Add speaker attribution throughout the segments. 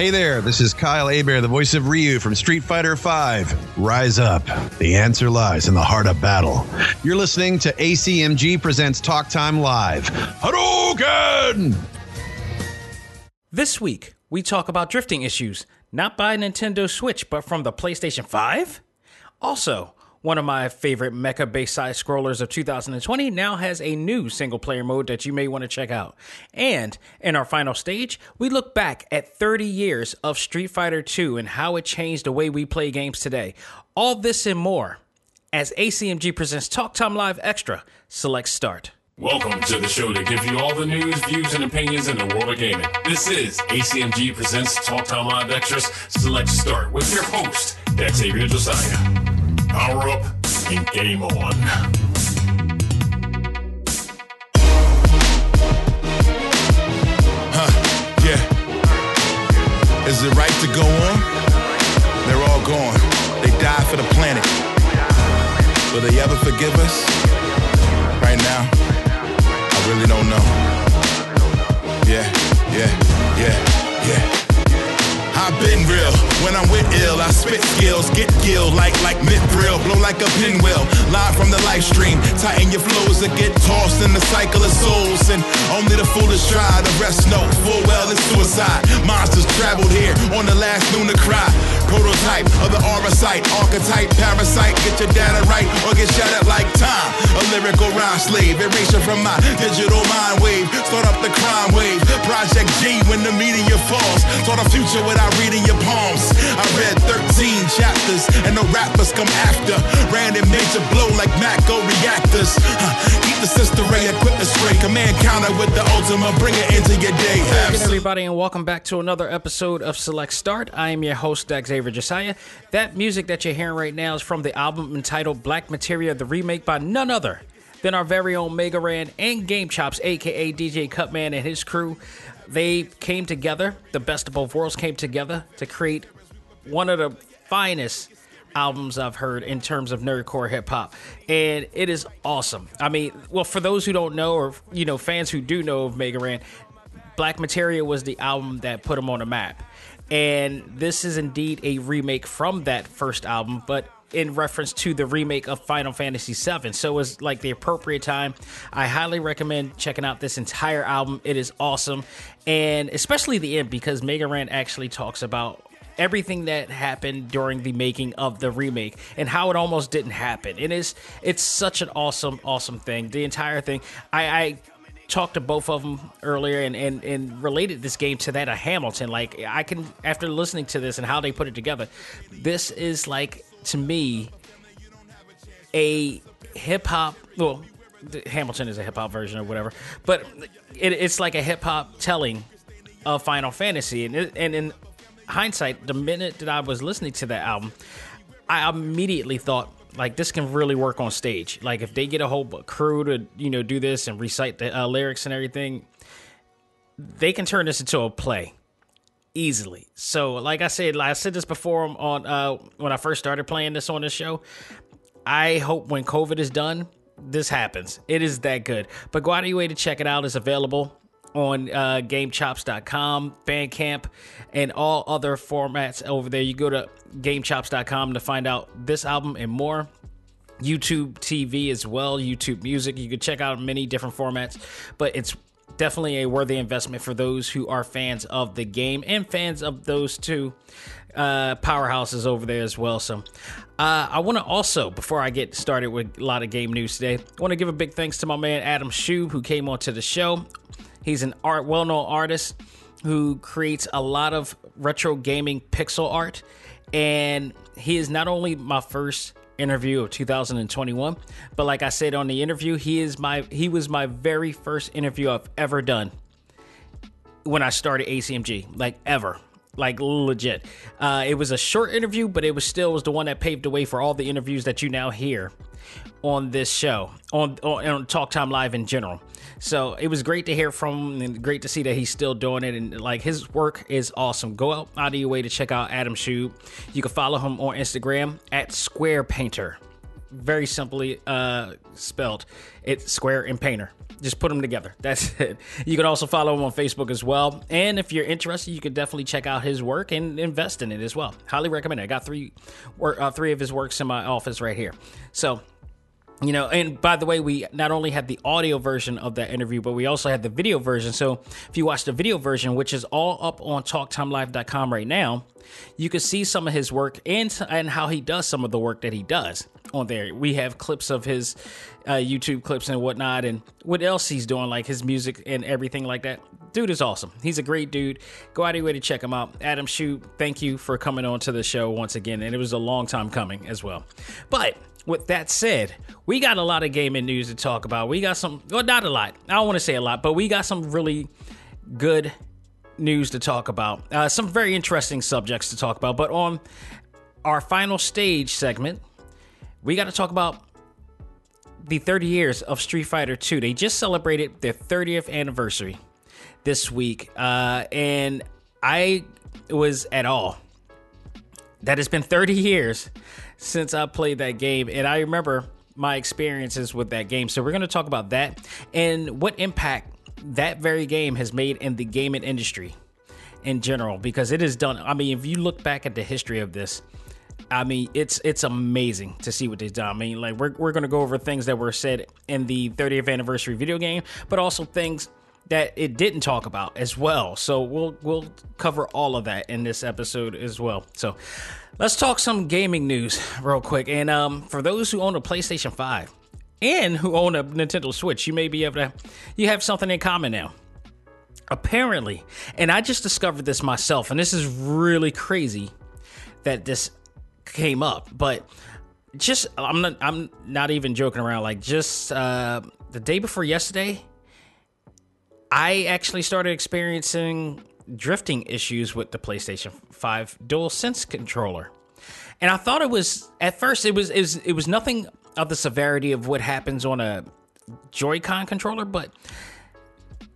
Speaker 1: Hey there, this is Kyle Hebert, the voice of Ryu from Street Fighter V. Rise up. The answer lies in the heart of battle. You're listening to ACMG Presents Talk Time Live. Hadouken!
Speaker 2: This week, we talk about drifting issues, not by Nintendo Switch, but from the PlayStation 5. Also, one of my favorite mecha based side scrollers of 2020 now has a new single player mode that you may want to check out. And in our final stage, we look back at 30 years of Street Fighter II and how it changed the way we play games today. All this and more as ACMG presents Talk Time Live Extra. Select Start.
Speaker 3: Welcome to the show to give you all the news, views, and opinions in the world of gaming. This is ACMG Presents Talk Time Live Extras Select Start with your host, Xavier Josiah. Power up and game on.
Speaker 4: Huh, yeah. Is it right to go on? They're all gone. They died for the planet. Will they ever forgive us? Right now, I really don't know. Yeah, yeah, yeah, yeah. I've been real. When I'm with ill, I spit skills, get gilled like like mithril, blow like a pinwheel. Live from the live stream, tighten your flows that get tossed in the cycle of souls. And only the foolish try to rest No, full well it's suicide. Monsters traveled here on the last lunar cry. Prototype of the aura site, archetype, parasite. Get your data right or get shattered like time. A lyrical rhyme slave, erasure from my digital mind wave. Start up the crime wave. Project G when the meteor falls. Saw the future without reading your palms. I read 13 chapters and the rappers come after. Ran in major blow like Mako reactors. Huh. Keep the sister ray, equip the spray. Command counter with the ultimate. Bring it into your day.
Speaker 2: Welcome, everybody, and welcome back to another episode of Select Start. I am your host, Xavier Josiah. That music that you're hearing right now is from the album entitled Black Materia, the remake by none other than our very own Mega Ran and Game Chops, aka DJ Cutman and his crew. They came together, the best of both worlds came together to create one of the finest albums I've heard in terms of nerdcore hip hop, and it is awesome. I mean, well, for those who don't know, or you know, fans who do know of Mega Ran, Black Materia was the album that put him on the map, and this is indeed a remake from that first album, but in reference to the remake of Final Fantasy VII. So it was like the appropriate time. I highly recommend checking out this entire album. It is awesome, and especially the end because Mega Ran actually talks about everything that happened during the making of the remake and how it almost didn't happen. It is it's such an awesome, awesome thing. The entire thing. I, I talked to both of them earlier and, and, and related this game to that of Hamilton. Like I can after listening to this and how they put it together, this is like to me a hip hop well Hamilton is a hip hop version or whatever, but it, it's like a hip hop telling of Final Fantasy and it, and in hindsight, the minute that I was listening to that album, I immediately thought like this can really work on stage. Like if they get a whole crew to you know do this and recite the uh, lyrics and everything, they can turn this into a play easily. So like I said, like I said this before on uh, when I first started playing this on this show. I hope when COVID is done, this happens. It is that good. But go out of your way to check it out. It's available on uh, GameChops.com, Bandcamp, and all other formats over there. You go to GameChops.com to find out this album and more. YouTube TV as well, YouTube Music. You can check out many different formats, but it's definitely a worthy investment for those who are fans of the game and fans of those two uh, powerhouses over there as well. So, uh, I want to also, before I get started with a lot of game news today, I want to give a big thanks to my man Adam Shu who came onto the show. He's an art, well-known artist who creates a lot of retro gaming pixel art, and he is not only my first interview of 2021, but like I said on the interview, he is my he was my very first interview I've ever done when I started ACMG, like ever. like legit. Uh, it was a short interview, but it was still was the one that paved the way for all the interviews that you now hear on this show on on, on Talk Time Live in general. So it was great to hear from him and great to see that he's still doing it. And like his work is awesome. Go out, out of your way to check out Adam Shube. You can follow him on Instagram at Square Painter. Very simply uh, spelled. It's Square and Painter. Just put them together. That's it. You can also follow him on Facebook as well. And if you're interested, you can definitely check out his work and invest in it as well. Highly recommend it. I got three uh, three of his works in my office right here. So you know and by the way we not only had the audio version of that interview but we also had the video version. So if you watch the video version which is all up on talktimelive.com right now you can see some of his work and and how he does some of the work that he does on there. We have clips of his uh, youtube clips and whatnot and what else he's doing like his music and everything like that. Dude is awesome. He's a great dude. Go out of your way to check him out. Adam shoot thank you for coming on to the show once again. And it was a long time coming as well. But with that said, we got a lot of gaming news to talk about. We got some, well, not a lot. I don't want to say a lot, but we got some really good news to talk about. Uh, some very interesting subjects to talk about. But on our final stage segment, we got to talk about the 30 years of Street Fighter 2. They just celebrated their 30th anniversary this week. Uh, and I was at all. That has been 30 years since I played that game, and I remember my experiences with that game. So we're going to talk about that and what impact that very game has made in the gaming industry in general because it has done I mean if you look back at the history of this I mean it's it's amazing to see what they've done. I mean like we're we're going to go over things that were said in the 30th anniversary video game but also things that it didn't talk about as well. So we'll we'll cover all of that in this episode as well. So Let's talk some gaming news real quick. And um, for those who own a PlayStation 5 and who own a Nintendo Switch, you may be able to, you have something in common now. Apparently, and I just discovered this myself, and this is really crazy that this came up, but just I'm not I'm not even joking around. Like just uh, the day before yesterday, I actually started experiencing drifting issues with the PlayStation 5 Dual Sense controller. And I thought it was at first it was it was, it was nothing of the severity of what happens on a Joy-Con controller, but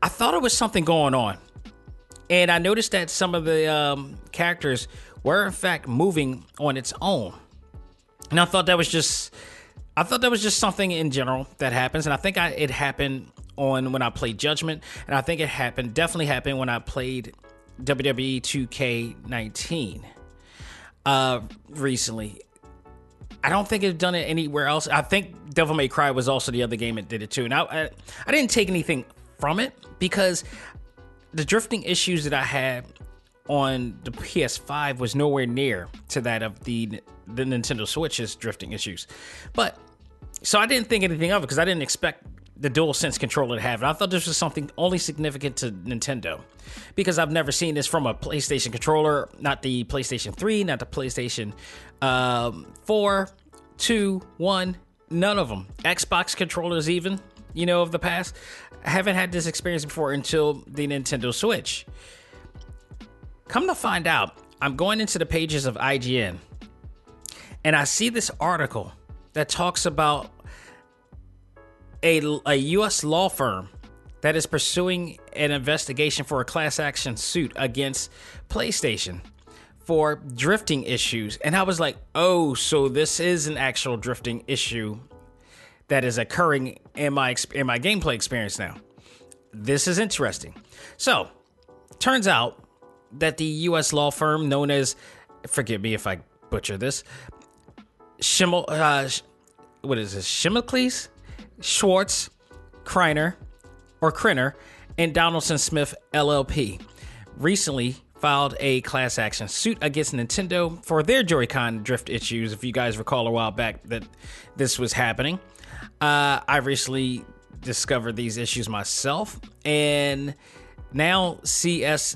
Speaker 2: I thought it was something going on. And I noticed that some of the um, characters were in fact moving on its own. And I thought that was just I thought that was just something in general that happens, and I think I, it happened on when I played Judgment, and I think it happened definitely happened when I played WWE 2K19 uh, recently. I don't think it's done it anywhere else. I think Devil May Cry was also the other game that did it too. Now, I, I didn't take anything from it because the drifting issues that I had on the PS5 was nowhere near to that of the the Nintendo Switch's drifting issues. But so I didn't think anything of it because I didn't expect the dual sense controller to have it. I thought this was something only significant to Nintendo because I've never seen this from a PlayStation controller, not the PlayStation 3, not the PlayStation um, 4, 2, 1, none of them. Xbox controllers, even, you know, of the past. I haven't had this experience before until the Nintendo Switch. Come to find out, I'm going into the pages of IGN and I see this article that talks about a, a U.S. law firm that is pursuing an investigation for a class action suit against PlayStation for drifting issues. And I was like, oh, so this is an actual drifting issue that is occurring in my in my gameplay experience now. This is interesting. So, turns out that the U.S. law firm known as, forgive me if I butcher this, Schimmel, uh, what is this, Schimmelklees? Schwartz, Kriner, or Krenner, and Donaldson Smith LLP recently filed a class action suit against Nintendo for their Joy-Con drift issues. If you guys recall a while back that this was happening, uh, I recently discovered these issues myself, and now CSKND,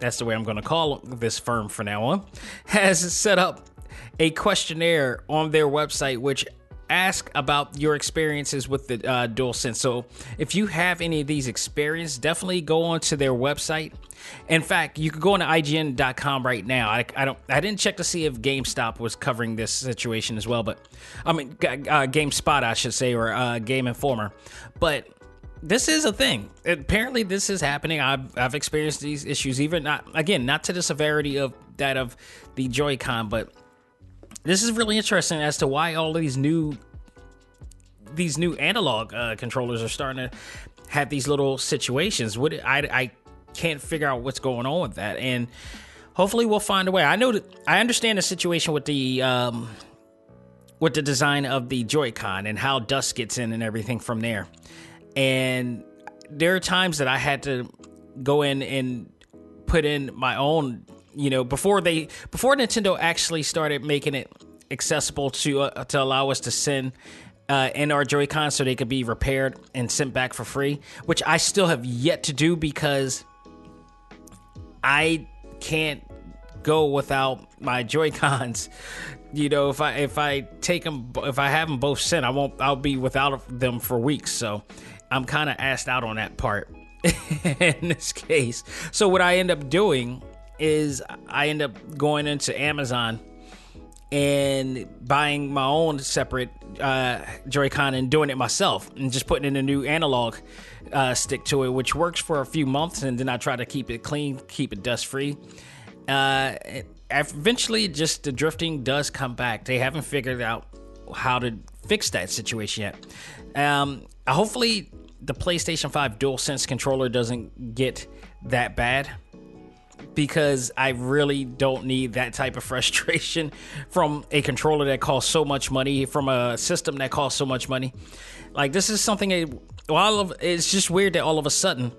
Speaker 2: that's the way I'm going to call this firm from now on, has set up a questionnaire on their website which ask about your experiences with the uh, DualSense. So if you have any of these experiences, definitely go onto their website. In fact, you could go on to IGN.com right now. I, I don't. I didn't check to see if GameStop was covering this situation as well, but I mean, uh, GameSpot, I should say, or uh, Game Informer. But this is a thing. Apparently, this is happening. I've I've experienced these issues, even not again, not to the severity of that of the Joy-Con, but this is really interesting as to why all these new these new analog uh, controllers are starting to have these little situations. What I I can't figure out what's going on with that, and hopefully we'll find a way. I know that I understand the situation with the um, with the design of the Joy-Con and how dust gets in and everything from there. And there are times that I had to go in and put in my own, you know, before they before Nintendo actually started making it accessible to uh, to allow us to send uh, in our Joy-Con so they could be repaired and sent back for free, which I still have yet to do because I can't go without my Joy Cons. You know, if I if I take them, if I have them both sent, I won't. I'll be without them for weeks. So I'm kind of asked out on that part in this case. So what I end up doing is I end up going into Amazon and buying my own separate uh, Joy-Con and doing it myself and just putting in a new analog uh, stick to it, which works for a few months, and then I try to keep it clean, keep it dust free. Uh, eventually, just the drifting does come back. They haven't figured out how to fix that situation yet. Um, hopefully, the PlayStation 5 DualSense controller doesn't get that bad because I really don't need that type of frustration from a controller that costs so much money, from a system that costs so much money. Like this is something. Well, of, it's just weird that all of a sudden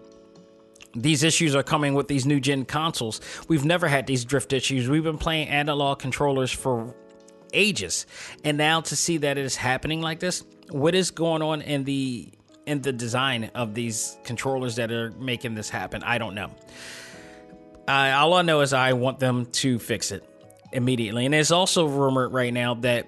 Speaker 2: these issues are coming with these new gen consoles. We've never had these drift issues. We've been playing analog controllers for ages, and now to see that it is happening like this, what is going on in the in the design of these controllers that are making this happen. I don't know. Uh, all I know is I want them to fix it immediately. And it's also rumored right now that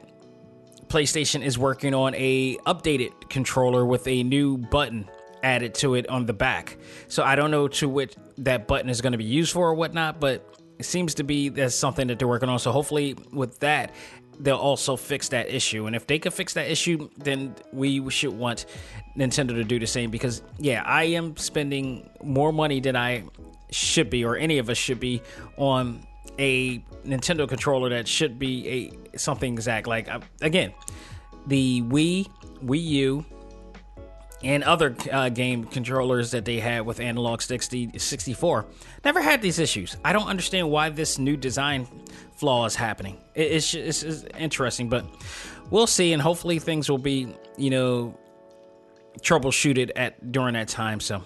Speaker 2: PlayStation is working on a updated controller with a new button added to it on the back. So I don't know to which that button is going to be used for or whatnot, but it seems to be that's something that they're working on. So hopefully with that, they'll also fix that issue. And if they can fix that issue, then we should want Nintendo to do the same because yeah, I am spending more money than I should be or any of us should be on a Nintendo controller that should be a something exact like again, the Wii, Wii U and other uh, game controllers that they had with analog 60, 64 never had these issues. I don't understand why this new design flaw is happening. It, it's, it's, it's interesting, but we'll see, and hopefully things will be, you know, troubleshooted at during that time. So,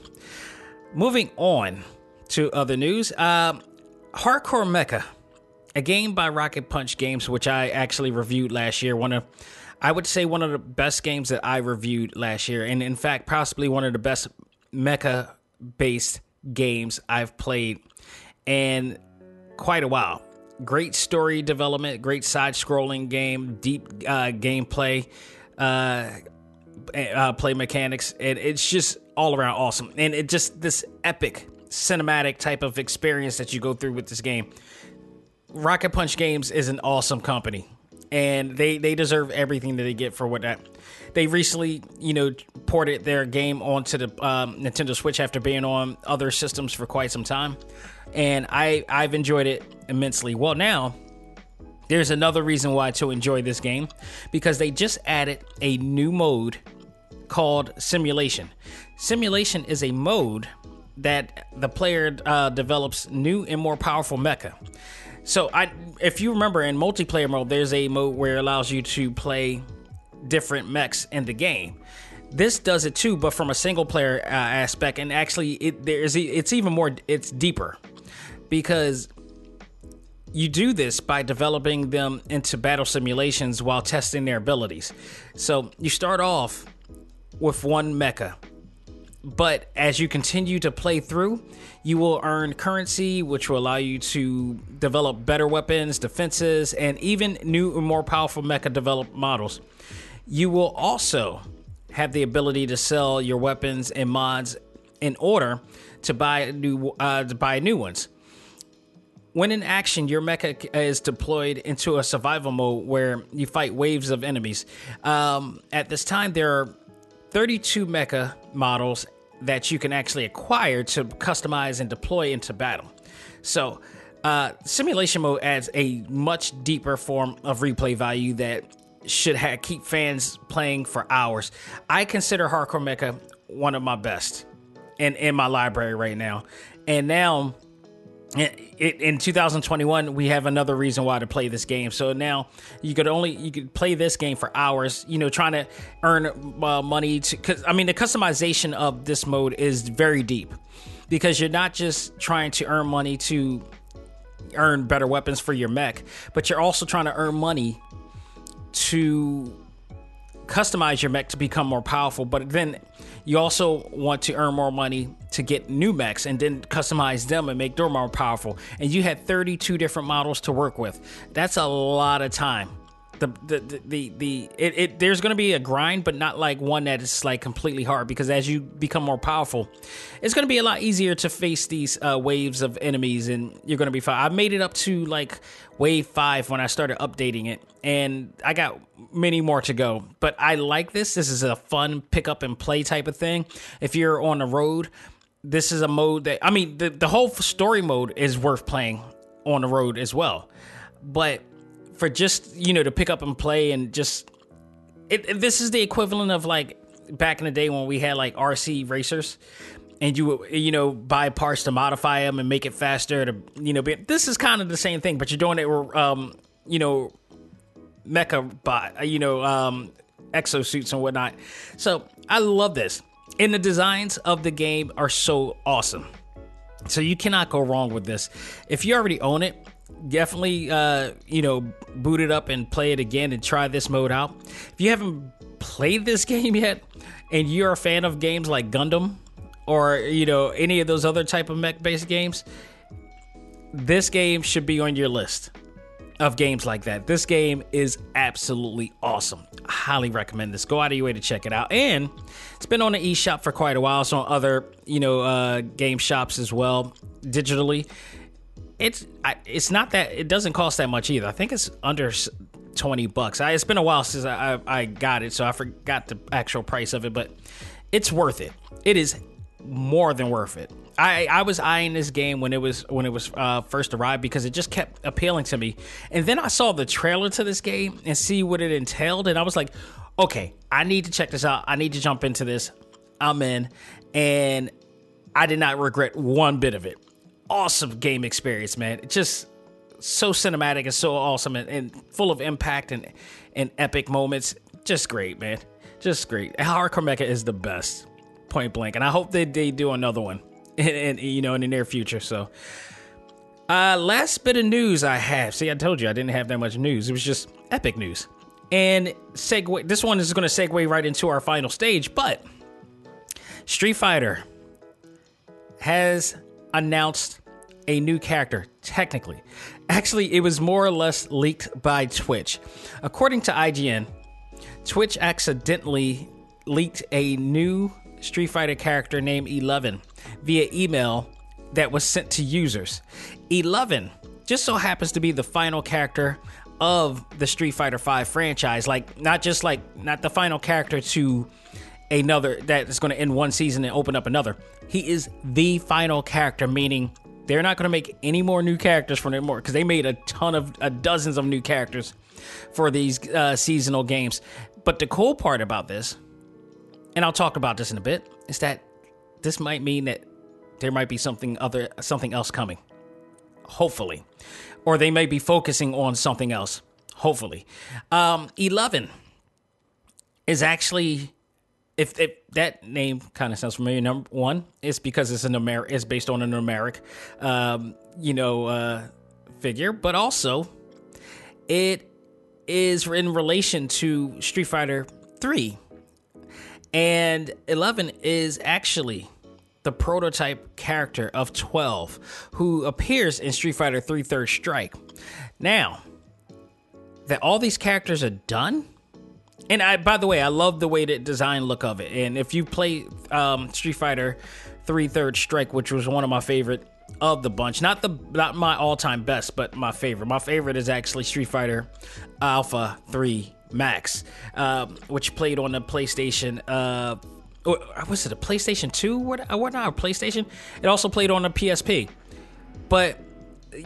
Speaker 2: moving on to other news, uh, Hardcore Mecha, a game by Rocket Punch Games, which I actually reviewed last year. One of I would say one of the best games that I reviewed last year, and in fact, possibly one of the best mecha based games I've played in quite a while. Great story development, great side scrolling game, deep uh, gameplay, uh, uh, play mechanics, and it's just all around awesome. And it just this epic cinematic type of experience that you go through with this game. Rocket Punch Games is an awesome company and they they deserve everything that they get for what that. They recently, you know, ported their game onto the um, Nintendo Switch after being on other systems for quite some time, and I I've enjoyed it immensely. Well, now there's another reason why to enjoy this game because they just added a new mode called Simulation. Simulation is a mode that the player uh, develops new and more powerful mecha. So I, if you remember in multiplayer mode, there's a mode where it allows you to play different mechs in the game. This does it too, but from a single player uh, aspect, and actually, it there's it's even more it's deeper because you do this by developing them into battle simulations while testing their abilities. So you start off with one mecha but as you continue to play through, you will earn currency, which will allow you to develop better weapons, defenses, and even new and more powerful mecha developed models. You will also have the ability to sell your weapons and mods in order to buy new uh, to buy new ones. When in action, your mecha is deployed into a survival mode where you fight waves of enemies. Um, at this time, there are 32 mecha models that you can actually acquire to customize and deploy into battle. So, uh, simulation mode adds a much deeper form of replay value that should have, keep fans playing for hours. I consider Hardcore Mecha one of my best in in my library right now, and now in 2021 we have another reason why to play this game. So now you could only you could play this game for hours you know trying to earn uh, money to because i mean the customization of this mode is very deep because you're not just trying to earn money to earn better weapons for your mech but you're also trying to earn money to customize your mech to become more powerful, but then you also want to earn more money to get new mechs and then customize them and make them more powerful. And you had 32 different models to work with. That's a lot of time the the the the, it, it there's going to be a grind but not like one that is like completely hard because as you become more powerful it's going to be a lot easier to face these uh, waves of enemies and you're going to be fine i made it up to like wave five when i started updating it and i got many more to go but i like this. This is a fun pick up and play type of thing. If you're on the road this is a mode that i mean the, the whole story mode is worth playing on the road as well but for just you know to pick up and play and just it, this is the equivalent of like back in the day when we had like RC racers and you you know buy parts to modify them and make it faster to you know be, this is kind of the same thing but you're doing it with um you know mecha bot you know um exosuits and whatnot. So I love this. And the designs of the game are so awesome. So you cannot go wrong with this. If you already own it definitely uh, you know boot it up and play it again and try this mode out. If you haven't played this game yet and you're a fan of games like Gundam or you know any of those other type of mech based games, this game should be on your list of games like that. This game is absolutely awesome. I highly recommend this. Go out of your way to check it out. And it's been on the eShop for quite a while. It's on other, you know, uh, game shops as well, digitally it's it's not that it doesn't cost that much either. I think it's under twenty bucks. I, it's been a while since I, I, I got it, so I forgot the actual price of it, but it's worth it. It is more than worth it. I, I was eyeing this game when it was when it was uh, first arrived because it just kept appealing to me, and then I saw the trailer to this game and see what it entailed, and I was like, okay, I need to check this out. I need to jump into this. I'm in, and I did not regret one bit of it awesome game experience, man. It's just so cinematic and so awesome and, and, full of impact and and epic moments. Just great, man. Just great. Hardcore Mecha is the best, point blank. And I hope that they do another one, in you know in the near future. So, uh, last bit of news I have. See, I told you I didn't have that much news. It was just epic news. And segue. This one is going to segue right into our final stage, but Street Fighter has announced a new character, technically. Actually, it was more or less leaked by Twitch. According to IGN, Twitch accidentally leaked a new Street Fighter character named Eleven via email that was sent to users. Eleven just so happens to be the final character of the Street Fighter V franchise. Like, not just like, not the final character to another that is going to end one season and open up another. He is the final character, meaning they're not going to make any more new characters for anymore because they made a ton of uh, dozens of new characters for these uh, seasonal games. But the cool part about this, and I'll talk about this in a bit, is that this might mean that there might be something other something else coming. Hopefully, or they may be focusing on something else. Hopefully, um, eleven is actually if, if that name kind of sounds familiar, number one, it's because it's an Amer- it's based on a numeric, um, you know, uh, figure, but also it is in relation to Street Fighter Three, and Eleven is actually the prototype character of 12 who appears in Street Fighter 3 Third Strike. Now, that all these characters are done, and I, by the way, I love the way the design look of it. And if you play um, Street Fighter Three Third Strike, which was one of my favorite of the bunch, not the not my all time best, but my favorite. My favorite is actually Street Fighter Alpha Three Max, uh, which played on the PlayStation. Uh, was it a PlayStation 2? What, what not a PlayStation? It also played on a PSP. But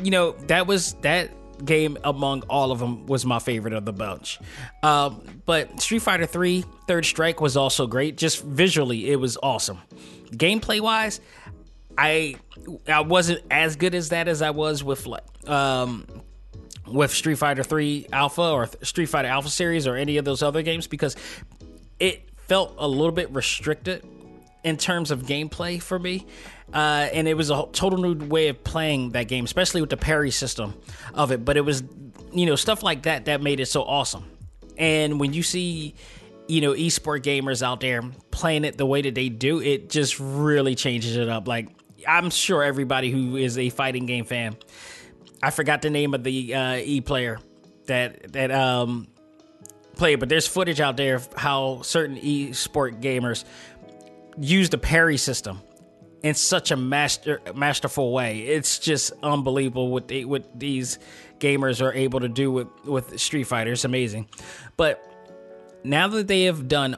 Speaker 2: you know, that was that game among all of them was my favorite of the bunch. Um, but Street Fighter 3 Third Strike was also great. Just visually, it was awesome. Gameplay wise, I I wasn't as good as that as I was with um, with Street Fighter 3 Alpha or Street Fighter Alpha series or any of those other games because it felt a little bit restricted in terms of gameplay for me. Uh, and it was a total new way of playing that game, especially with the parry system of it. But it was, you know, stuff like that that made it so awesome. And when you see, you know, esport gamers out there playing it the way that they do, it just really changes it up. Like, I'm sure everybody who is a fighting game fan, I forgot the name of the uh, e player that that um played, but there's footage out there of how certain esport gamers use the parry system in such a master masterful way. It's just unbelievable what they, what these gamers are able to do with with Street Fighter. It's amazing. But now that they have done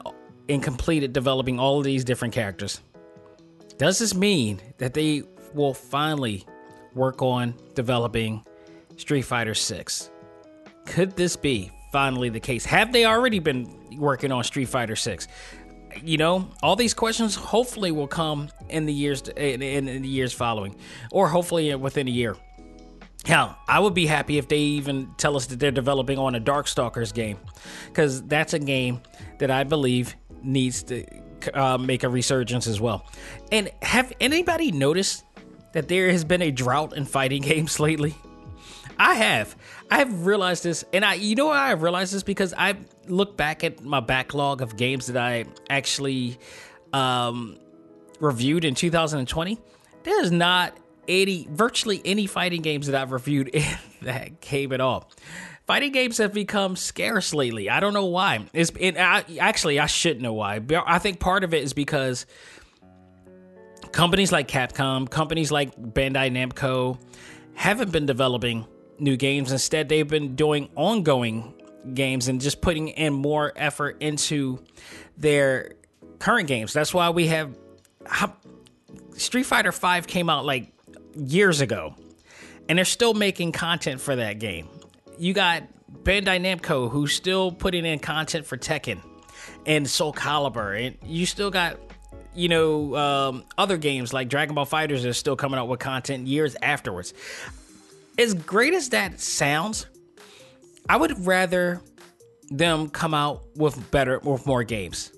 Speaker 2: and completed developing all of these different characters, does this mean that they will finally work on developing Street Fighter 6? Could this be finally the case? Have they already been working on Street Fighter 6? You know, all these questions hopefully will come in the years in, in, in the years following, or hopefully within a year. Hell, I would be happy if they even tell us that they're developing on a Darkstalkers game, because that's a game that I believe needs to uh, make a resurgence as well. And have anybody noticed that there has been a drought in fighting games lately? I have. I have realized this, and I, you know, why I realized this because I look back at my backlog of games that I actually um, reviewed in 2020. There's not any, virtually any fighting games that I've reviewed in that game at all. Fighting games have become scarce lately. I don't know why. It's it, I, actually I should know why. I think part of it is because companies like Capcom, companies like Bandai Namco, haven't been developing new games. Instead, they've been doing ongoing games and just putting in more effort into their current games. That's why we have Street Fighter 5 came out like years ago and they're still making content for that game. You got Bandai Namco who's still putting in content for Tekken and Soul Calibur and you still got you know um, other games like Dragon Ball FighterZ are still coming out with content years afterwards as great as that sounds, I would rather them come out with better with more games.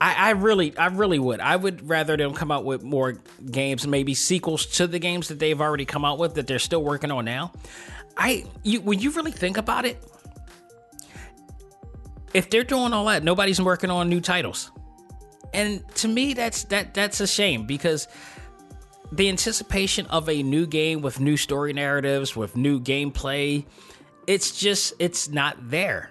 Speaker 2: I, I really I really would. I would rather them come out with more games, maybe sequels to the games that they've already come out with that they're still working on now. I you when you really think about it, if they're doing all that, nobody's working on new titles. And to me that's that that's a shame because the anticipation of a new game with new story narratives, with new gameplay, it's just it's not there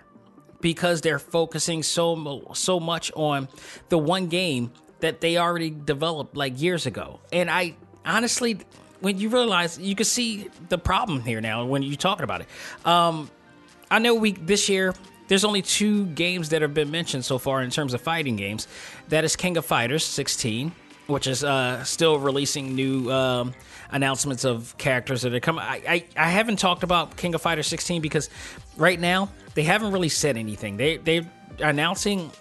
Speaker 2: because they're focusing so so much on the one game that they already developed like years ago. And I honestly when you realize you can see the problem here now when you're talking about it. Um, I know we this year there's only two games that have been mentioned so far in terms of fighting games. That is King of Fighters 16 which is uh, still releasing new um, announcements of characters that are coming. I, I, I haven't talked about King of Fighters 16 because right now they haven't really said anything. They they announcing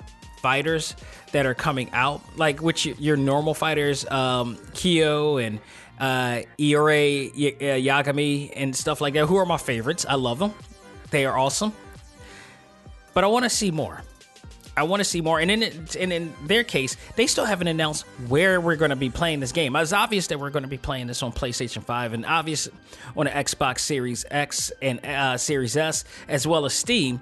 Speaker 2: fighters that are coming out, like which your normal fighters, um, Kyo and uh, Iori y- uh, Yagami and stuff like that, who are my favorites. I love them. They are awesome. But I want to see more. I want to see more. And in and in their case, they still haven't announced where we're going to be playing this game. It's obvious that we're going to be playing this on PlayStation 5 and obvious on the Xbox Series X and uh, Series S, as well as Steam.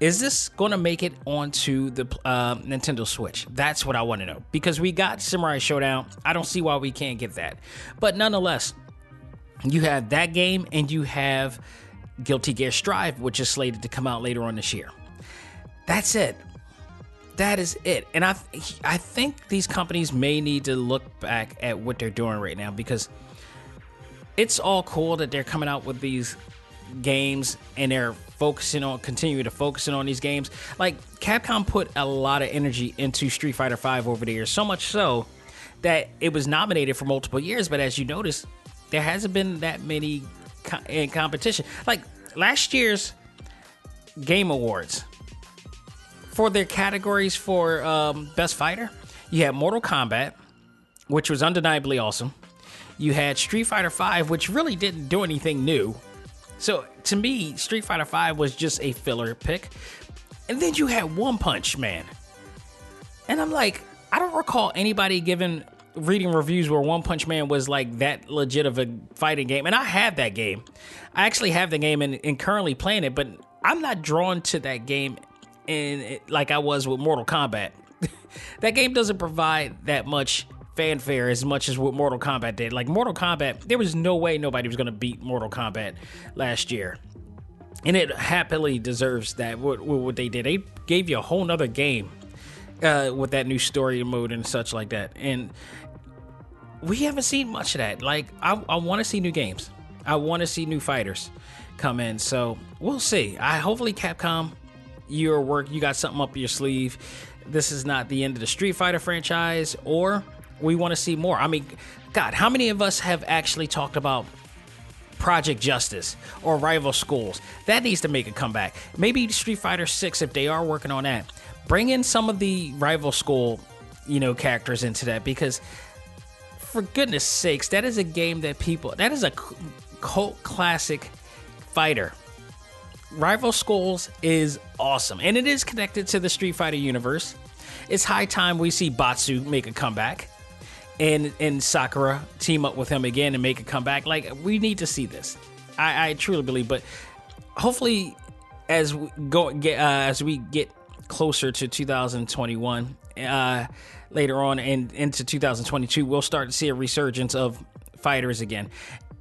Speaker 2: Is this going to make it onto the uh, Nintendo Switch? That's what I want to know. Because we got Samurai Shodown. I don't see why we can't get that. But nonetheless, you have that game and you have Guilty Gear Strive, which is slated to come out later on this year That's it. That is it. And I I think these companies may need to look back at what they're doing right now because it's all cool that they're coming out with these games and they're focusing on continuing to focusing on these games. Like Capcom put a lot of energy into Street Fighter V over the years, so much so that it was nominated for multiple years. But as you notice, there hasn't been that many co- in competition. Like last year's Game Awards for their categories for um, Best Fighter, you had Mortal Kombat, which was undeniably awesome. You had Street Fighter V, which really didn't do anything new. So to me, Street Fighter V was just a filler pick. And then you had One Punch Man. And I'm like, I don't recall anybody giving reading reviews where One Punch Man was like that legit of a fighting game. And I have that game. I actually have the game and, and currently playing it, but I'm not drawn to that game in like I was with Mortal Kombat. that game doesn't provide that much fanfare as much as what Mortal Kombat did. Like Mortal Kombat, there was no way nobody was going to beat Mortal Kombat last year. And it happily deserves that what, what they did. They gave you a whole nother game uh, with that new story mode and such like that. And we haven't seen much of that. Like I, I want to see new games. I want to see new fighters come in. So we'll see. I hopefully Capcom, your work, you got something up your sleeve. This is not the end of the Street Fighter franchise, or we want to see more. I mean, God, how many of us have actually talked about Project Justice or Rival Schools? That needs to make a comeback. Maybe Street Fighter 6 if they are working on that. Bring in some of the Rival School, you know, characters into that because for goodness sakes, that is a game that people that is a cult classic fighter. Rival Schools is awesome, and it is connected to the Street Fighter universe. It's high time we see Batsu make a comeback and and Sakura team up with him again and make a comeback. Like we need to see this. I, I truly believe, but hopefully, as we go get uh, as we get closer to 2021, uh, later on and into 2022, we'll start to see a resurgence of fighters again.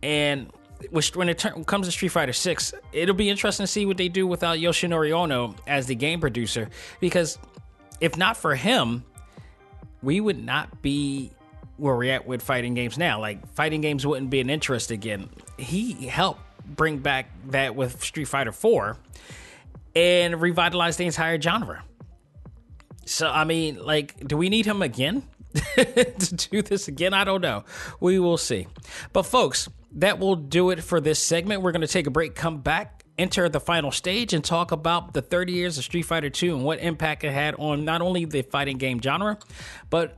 Speaker 2: And when it comes to Street Fighter 6, it'll be interesting to see what they do without Yoshinori Ono as the game producer because if not for him, we would not be where we're at with fighting games now. Like fighting games wouldn't be an interest again. He helped bring back that with Street Fighter 4 and revitalize the entire genre. So I mean, like, do we need him again to do this again? I don't know. We will see. But folks, that will do it for this segment. We're going to take a break, come back, enter the final stage, and talk about the 30 years of Street Fighter 2 and what impact it had on not only the fighting game genre, but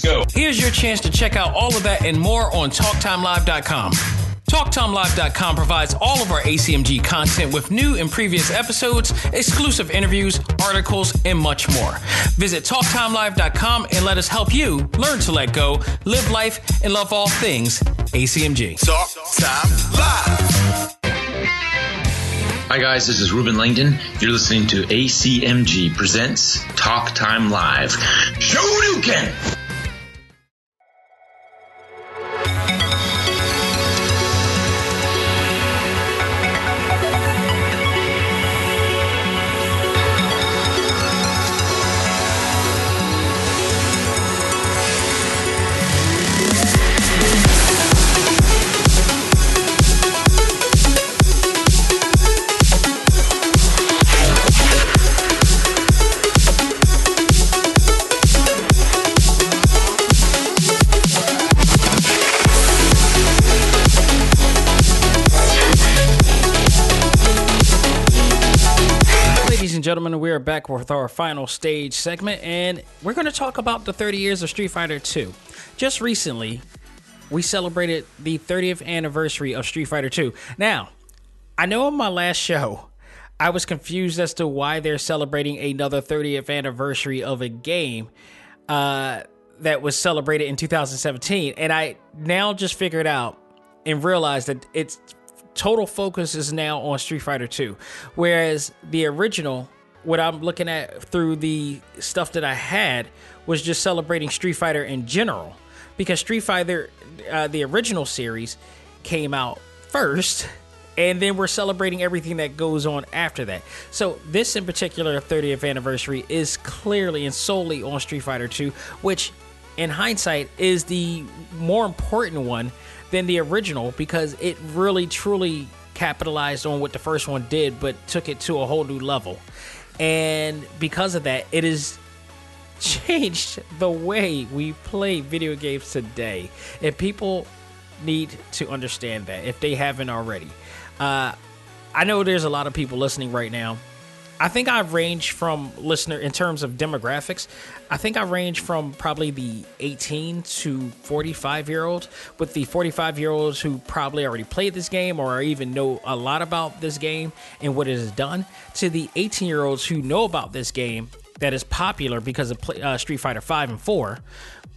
Speaker 5: Go.
Speaker 2: Here's your chance to check out all of that and more on TalkTimeLive.com. TalkTimeLive.com provides all of our ACMG content with new and previous episodes, exclusive interviews, articles, and much more. Visit TalkTimeLive.com and let us help you learn to let go, live life, and love all things ACMG.
Speaker 4: Talk time live.
Speaker 6: Hi, guys, this is Ruben Langdon. You're listening to ACMG Presents Talk Time Live. show Shoryuken!
Speaker 2: Ladies gentlemen, we are back with our final stage segment, and we're going to talk about the 30 years of Street Fighter 2. Just recently, we celebrated the 30th anniversary of Street Fighter 2. Now, I know in my last show, I was confused as to why they're celebrating another 30th anniversary of a game uh, that was celebrated in 2017. And I now just figured out and realized that its total focus is now on Street Fighter 2. Whereas the original, what I'm looking at through the stuff that I had, was just celebrating Street Fighter in general. Because Street Fighter, uh, the original series, came out first and then we're celebrating everything that goes on after that. So this in particular 30th anniversary is clearly and solely on Street Fighter 2, which in hindsight is the more important one than the original because it really truly capitalized on what the first one did but took it to a whole new level. And because of that, it has changed the way we play video games today. And people need to understand that if they haven't already. Uh, I know there's a lot of people listening right now. I think I range from listener in terms of demographics. I think I range from probably the 18 to 45 year olds, with the 45 year olds who probably already played this game or even know a lot about this game and what it has done, to the 18 year olds who know about this game that is popular because of uh, Street Fighter 5 and 4,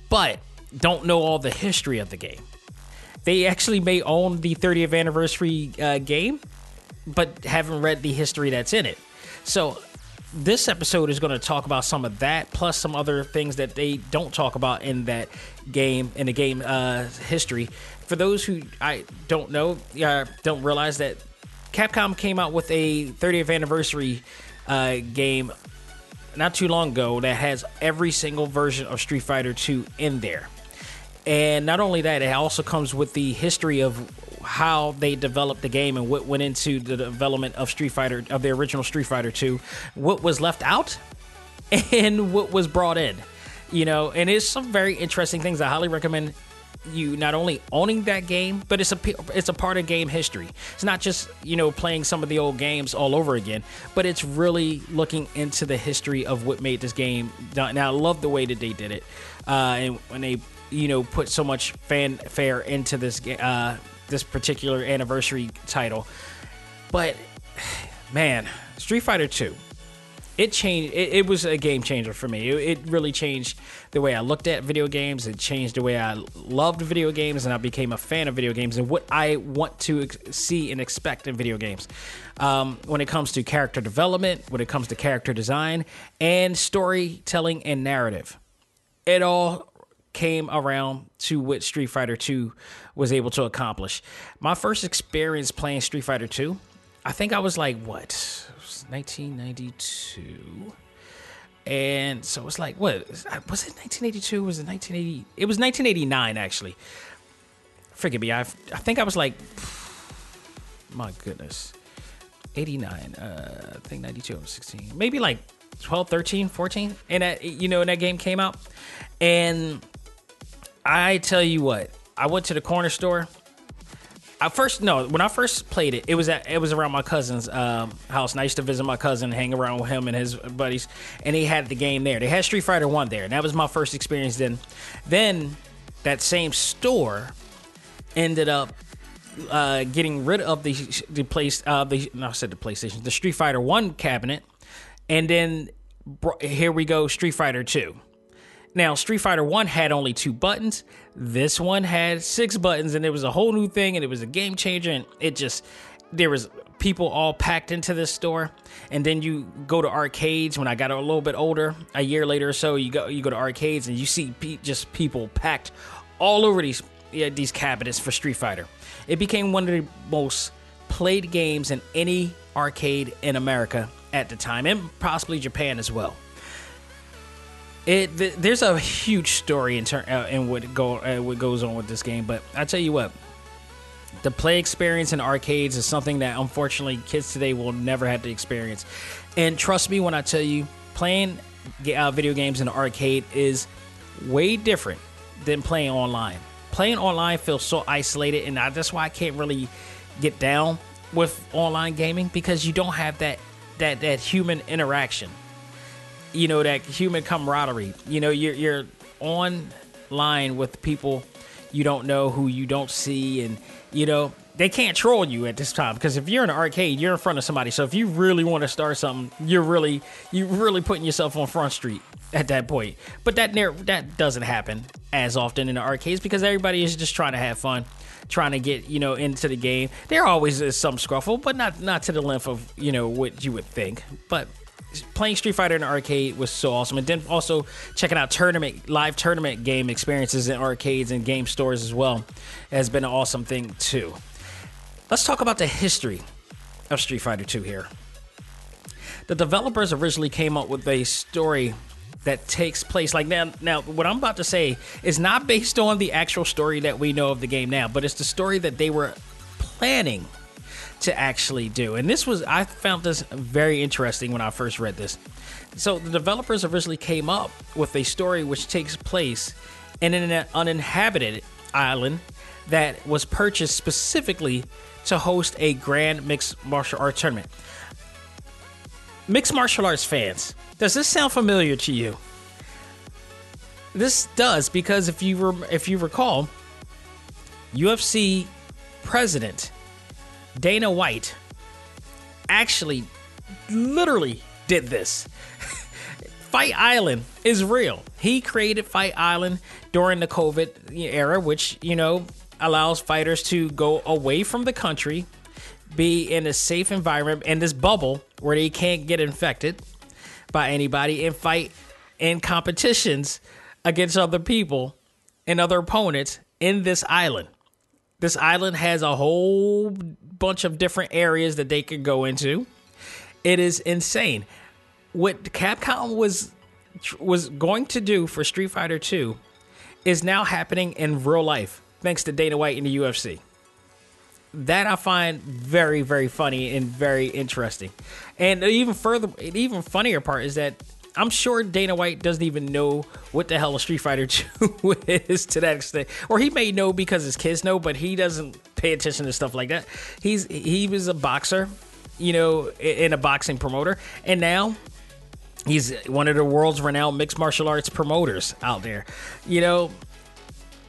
Speaker 2: but don't know all the history of the game. They actually may own the 30th anniversary uh, game, but haven't read the history that's in it. So this episode is going to talk about some of that, plus some other things that they don't talk about in that game, in the game uh, history. For those who I don't know, uh, don't realize that Capcom came out with a 30th anniversary uh, game not too long ago that has every single version of Street Fighter 2 in there. And not only that, it also comes with the history of how they developed the game and what went into the development of Street Fighter of the original Street Fighter 2, what was left out and what was brought in. You know, and it's some very interesting things. I highly recommend you not only owning that game, but it's a it's a part of game history. It's not just you know playing some of the old games all over again, but it's really looking into the history of what made this game done. Now I love the way that they did it, uh, and when they you know put so much fanfare into this uh, this particular anniversary title. But man, Street Fighter Two, it changed. It, it, was a game changer for me. It, it, really changed the way I looked at video games. It changed the way I loved video games, and I became a fan of video games and what I want to ex- see and expect in video games. Um, when it comes to character development, when it comes to character design, and storytelling and narrative, it all came around to what Street Fighter 2 was able to accomplish. My first experience playing Street Fighter 2, I think I was like, what? Was 1992. And so it's like, what? Was it 1982? Was it 1980? It was 1989, actually. Forgive me. I, I think I was like, my goodness. 89. Uh, I think 92. I was 16. Maybe like 12, 13, 14. And that, you know, that game came out. And I tell you what, I went to the corner store. I first no, when I first played it, it was at it was around my cousin's um, house, and I used to visit my cousin, hang around with him and his buddies, and he had the game there. They had Street Fighter One there, and that was my first experience. Then, then that same store ended up uh, getting rid of the the place uh, the no, I said the PlayStation, the Street Fighter One cabinet, and then here we go, Street Fighter Two. Now, Street Fighter 1 had only two buttons. This one had six buttons, and it was a whole new thing, and it was a game changer. And it just, there was people all packed into this store. And then you go to arcades. When I got a little bit older, a year later or so, you go you go to arcades, and you see pe- just people packed all over these yeah, these cabinets for Street Fighter. It became one of the most played games in any arcade in America at the time, and possibly Japan as well. It th- there's a huge story in turn uh, in what go uh, what goes on with this game, but I tell you what, the play experience in arcades is something that unfortunately kids today will never have to experience. And trust me when I tell you, playing uh, video games in an arcade is way different than playing online. Playing online feels so isolated, and I, that's why I can't really get down with online gaming because you don't have that that that human interaction you know that human camaraderie. You know, you're you're online with people you don't know who you don't see, and you know they can't troll you at this time because if you're in an arcade, you're in front of somebody. So if you really want to start something, you're really you're really putting yourself on front street at that point. But that that doesn't happen as often in the arcades because everybody is just trying to have fun, trying to get you know into the game. There always is some scruffle, but not not to the length of you know what you would think. But playing Street Fighter in arcade was so awesome. And then also checking out tournament live tournament game experiences in arcades and game stores as well has been an awesome thing too. Let's talk about the history of Street Fighter 2 here. The developers originally came up with a story that takes place like now now what I'm about to say is not based on the actual story that we know of the game now, but it's the story that they were planning to actually do. And this was I found this very interesting when I first read this. So the developers originally came up with a story which takes place in an uninhabited island that was purchased specifically to host a grand mixed martial arts tournament. Mixed martial arts fans, does this sound familiar to you? This does because if you re- if you recall, UFC president Dana White actually literally did this. Fight Island is real. He created Fight Island during the COVID era, which, you know, allows fighters to go away from the country, be in a safe environment in this bubble where they can't get infected by anybody, and fight in competitions against other people and other opponents in this island. This island has a whole bunch of different areas that they could go into. It is insane. What Capcom was was going to do for Street Fighter 2 is now happening in real life thanks to Dana White in the UFC. That I find very, very funny and very interesting. And even further, even funnier part is that I'm sure Dana White doesn't even know what the hell a Street Fighter 2 is to that extent. Or he may know because his kids know, but he doesn't pay attention to stuff like that. He's he was a boxer, you know, in a boxing promoter, and now he's one of the world's renowned mixed martial arts promoters out there. You know,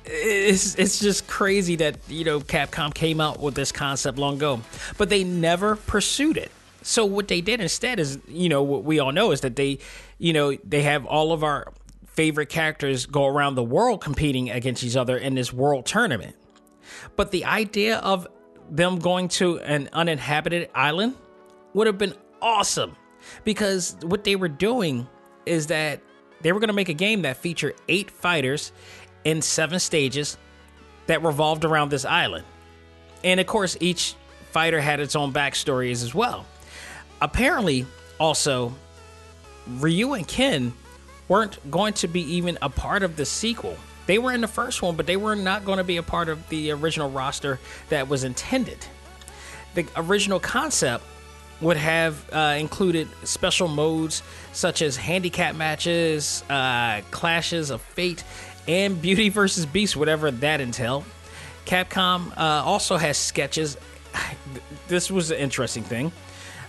Speaker 2: it's it's just crazy that you know Capcom came out with this concept long ago, but they never pursued it. So what they did instead is, you know, what we all know is that they, you know, they have all of our favorite characters go around the world competing against each other in this world tournament. But the idea of them going to an uninhabited island would have been awesome because what they were doing is that they were going to make a game that featured eight fighters in seven stages that revolved around this island. And of course, each fighter had its own backstories as well. Apparently, also, Ryu and Ken weren't going to be even a part of the sequel. They were in the first one, but they were not going to be a part of the original roster that was intended. The original concept would have uh, included special modes such as handicap matches, uh, clashes of fate, and Beauty versus Beast, whatever that entailed. Capcom uh, also has sketches. This was an interesting thing.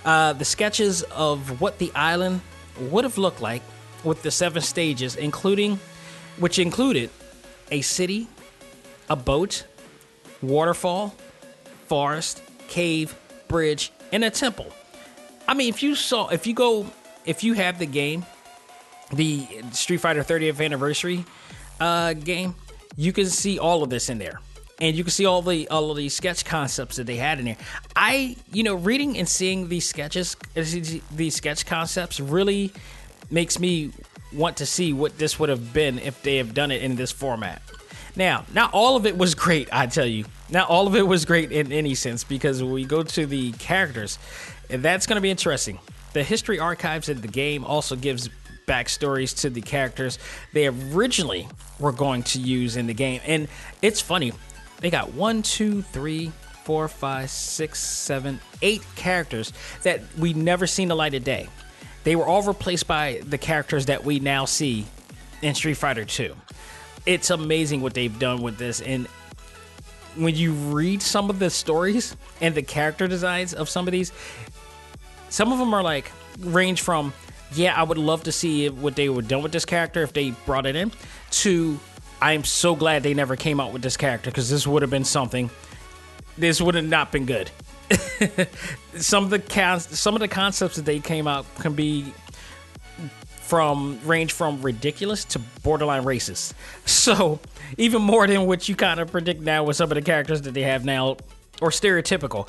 Speaker 2: Uh, the sketches of what the island would have looked like with the seven stages, including, which included a city, a boat, waterfall, forest, cave, bridge, and a temple. I mean, if you saw, if you go, if you have the game, the Street Fighter 30th anniversary uh, game, you can see all of this in there. And you can see all the all of these sketch concepts that they had in there. I, you know, reading and seeing these sketches, these sketch concepts, really makes me want to see what this would have been if they have done it in this format. Now, not all of it was great, I tell you. Not all of it was great in any sense because we go to the characters, and that's going to be interesting. The history archives of the game also gives backstories to the characters they originally were going to use in the game. And it's funny, they got one, two, three, four, five, six, seven, eight characters that we never seen the light of day. They were all replaced by the characters that we now see in Street Fighter 2. It's amazing what they've done with this. And when you read some of the stories and the character designs of some of these, some of them are like range from yeah, I would love to see what they would done with this character if they brought it in. To I'm so glad they never came out with this character because this would have been something this would have not been good. some of the some of the concepts that they came out can be from range from ridiculous to borderline racist. So even more than what you kind of predict now with some of the characters that they have now, or stereotypical.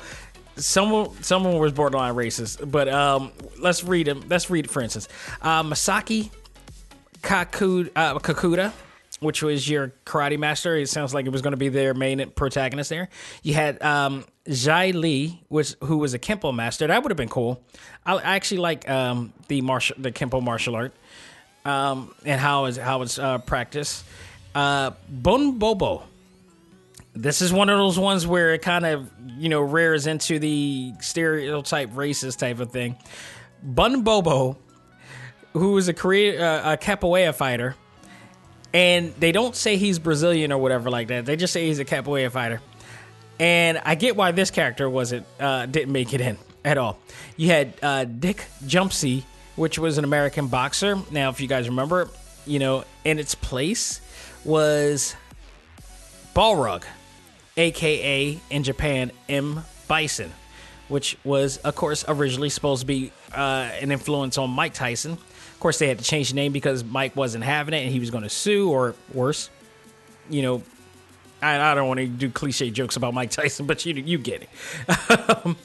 Speaker 2: Someone, someone was borderline racist, but um, let's read them. Let's read it for instance. Uh, Masaki Kakuda, uh, Kakuda, which was your karate master. It sounds like it was going to be their main protagonist there. You had um, Jai Lee, which who was a Kempo master. That would have been cool. I, I actually like um, the martial, the Kempo martial art, um, and how is how it's uh, practiced. Uh, Bun Bobo. This is one of those ones where it kind of you know rears into the stereotype racist type of thing. Bun Bobo, who is a Korea, uh, a capoeira fighter and they don't say he's Brazilian or whatever like that. They just say he's a capoeira fighter. And I get why this character wasn't uh, didn't make it in at all. You had uh, Dick Jumpsy, which was an American boxer. Now, if you guys remember, you know, in its place was Balrog, aka in Japan M Bison, which was, of course, originally supposed to be uh, an influence on Mike Tyson. Of course, they had to change the name because Mike wasn't having it and he was going to sue, or worse, you know. I, I don't want to do cliche jokes about Mike Tyson, but you you get it. um,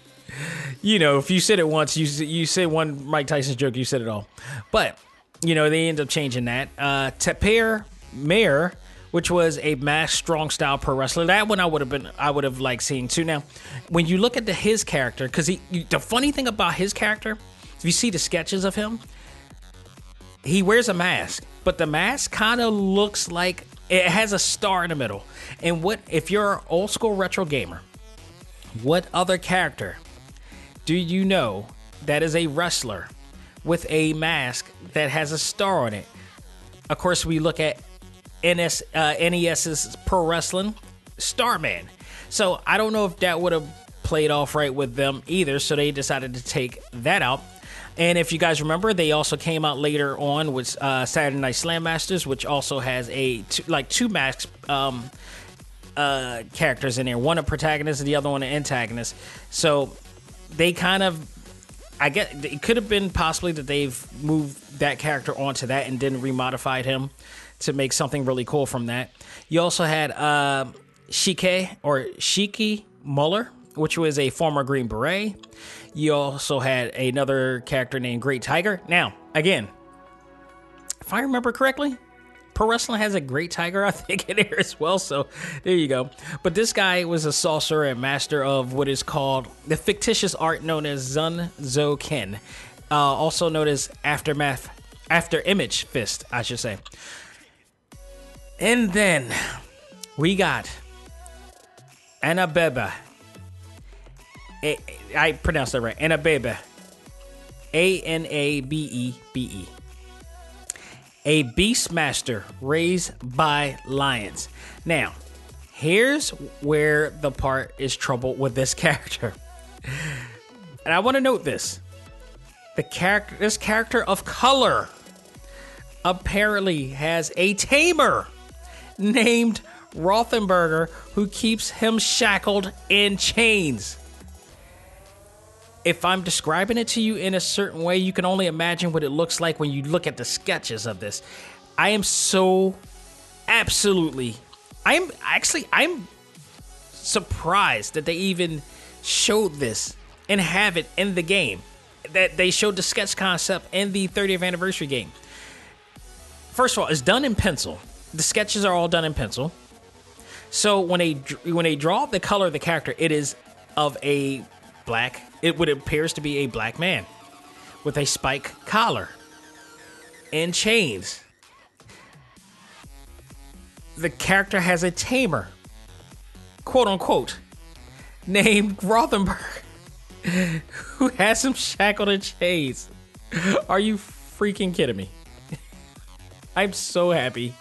Speaker 2: you know, if you said it once, you you said one Mike Tyson joke, you said it all. But you know, they end up changing that. Uh, Tapir Mayer, which was a mass strong style pro wrestler, that one I would have been I would have liked seeing too. Now, when you look at the his character, because he the funny thing about his character, if you see the sketches of him, he wears a mask, but the mask kind of looks like it has a star in the middle. And what if you're an old school retro gamer? What other character do you know that is a wrestler with a mask that has a star on it? Of course, we look at NS, uh, NES's Pro Wrestling Starman. So I don't know if that would have played off right with them either. So they decided to take that out. And if you guys remember, they also came out later on with uh, Saturday Night Slam Masters, which also has a two, like two masks um, uh, characters in there. One a protagonist, and the other one an antagonist. So they kind of, I guess it could have been possibly that they've moved that character onto that and then remodified him to make something really cool from that. You also had uh, Shike or Shiki Muller, which was a former Green Beret. You also had another character named Great Tiger. Now, again, if I remember correctly, Pro Wrestling has a Great Tiger, I think, in there as well. So there you go. But this guy was a sorcerer and master of what is called the fictitious art known as Zun Zo Ken, uh, also known as Aftermath, After Image Fist, I should say. And then we got Anabeba I pronounced that right. Anabebe. A N A B E B E. A beastmaster raised by lions. Now, here's where the part is trouble with this character. And I want to note this. The character this character of color apparently has a tamer named Rothenberger who keeps him shackled in chains if I'm describing it to you in a certain way, you can only imagine what it looks like when you look at the sketches of this. I am so absolutely I am actually I'm surprised that they even showed this and have it in the game. That they showed the sketch concept in the 30th anniversary game. First of all, it's done in pencil. The sketches are all done in pencil. So when they when they draw the color of the character, it is of a black it would appears to be a black man with a spike collar and chains. The character has a tamer, quote unquote, named Rothenberg, who has him shackled in chains. Are you freaking kidding me? I'm so happy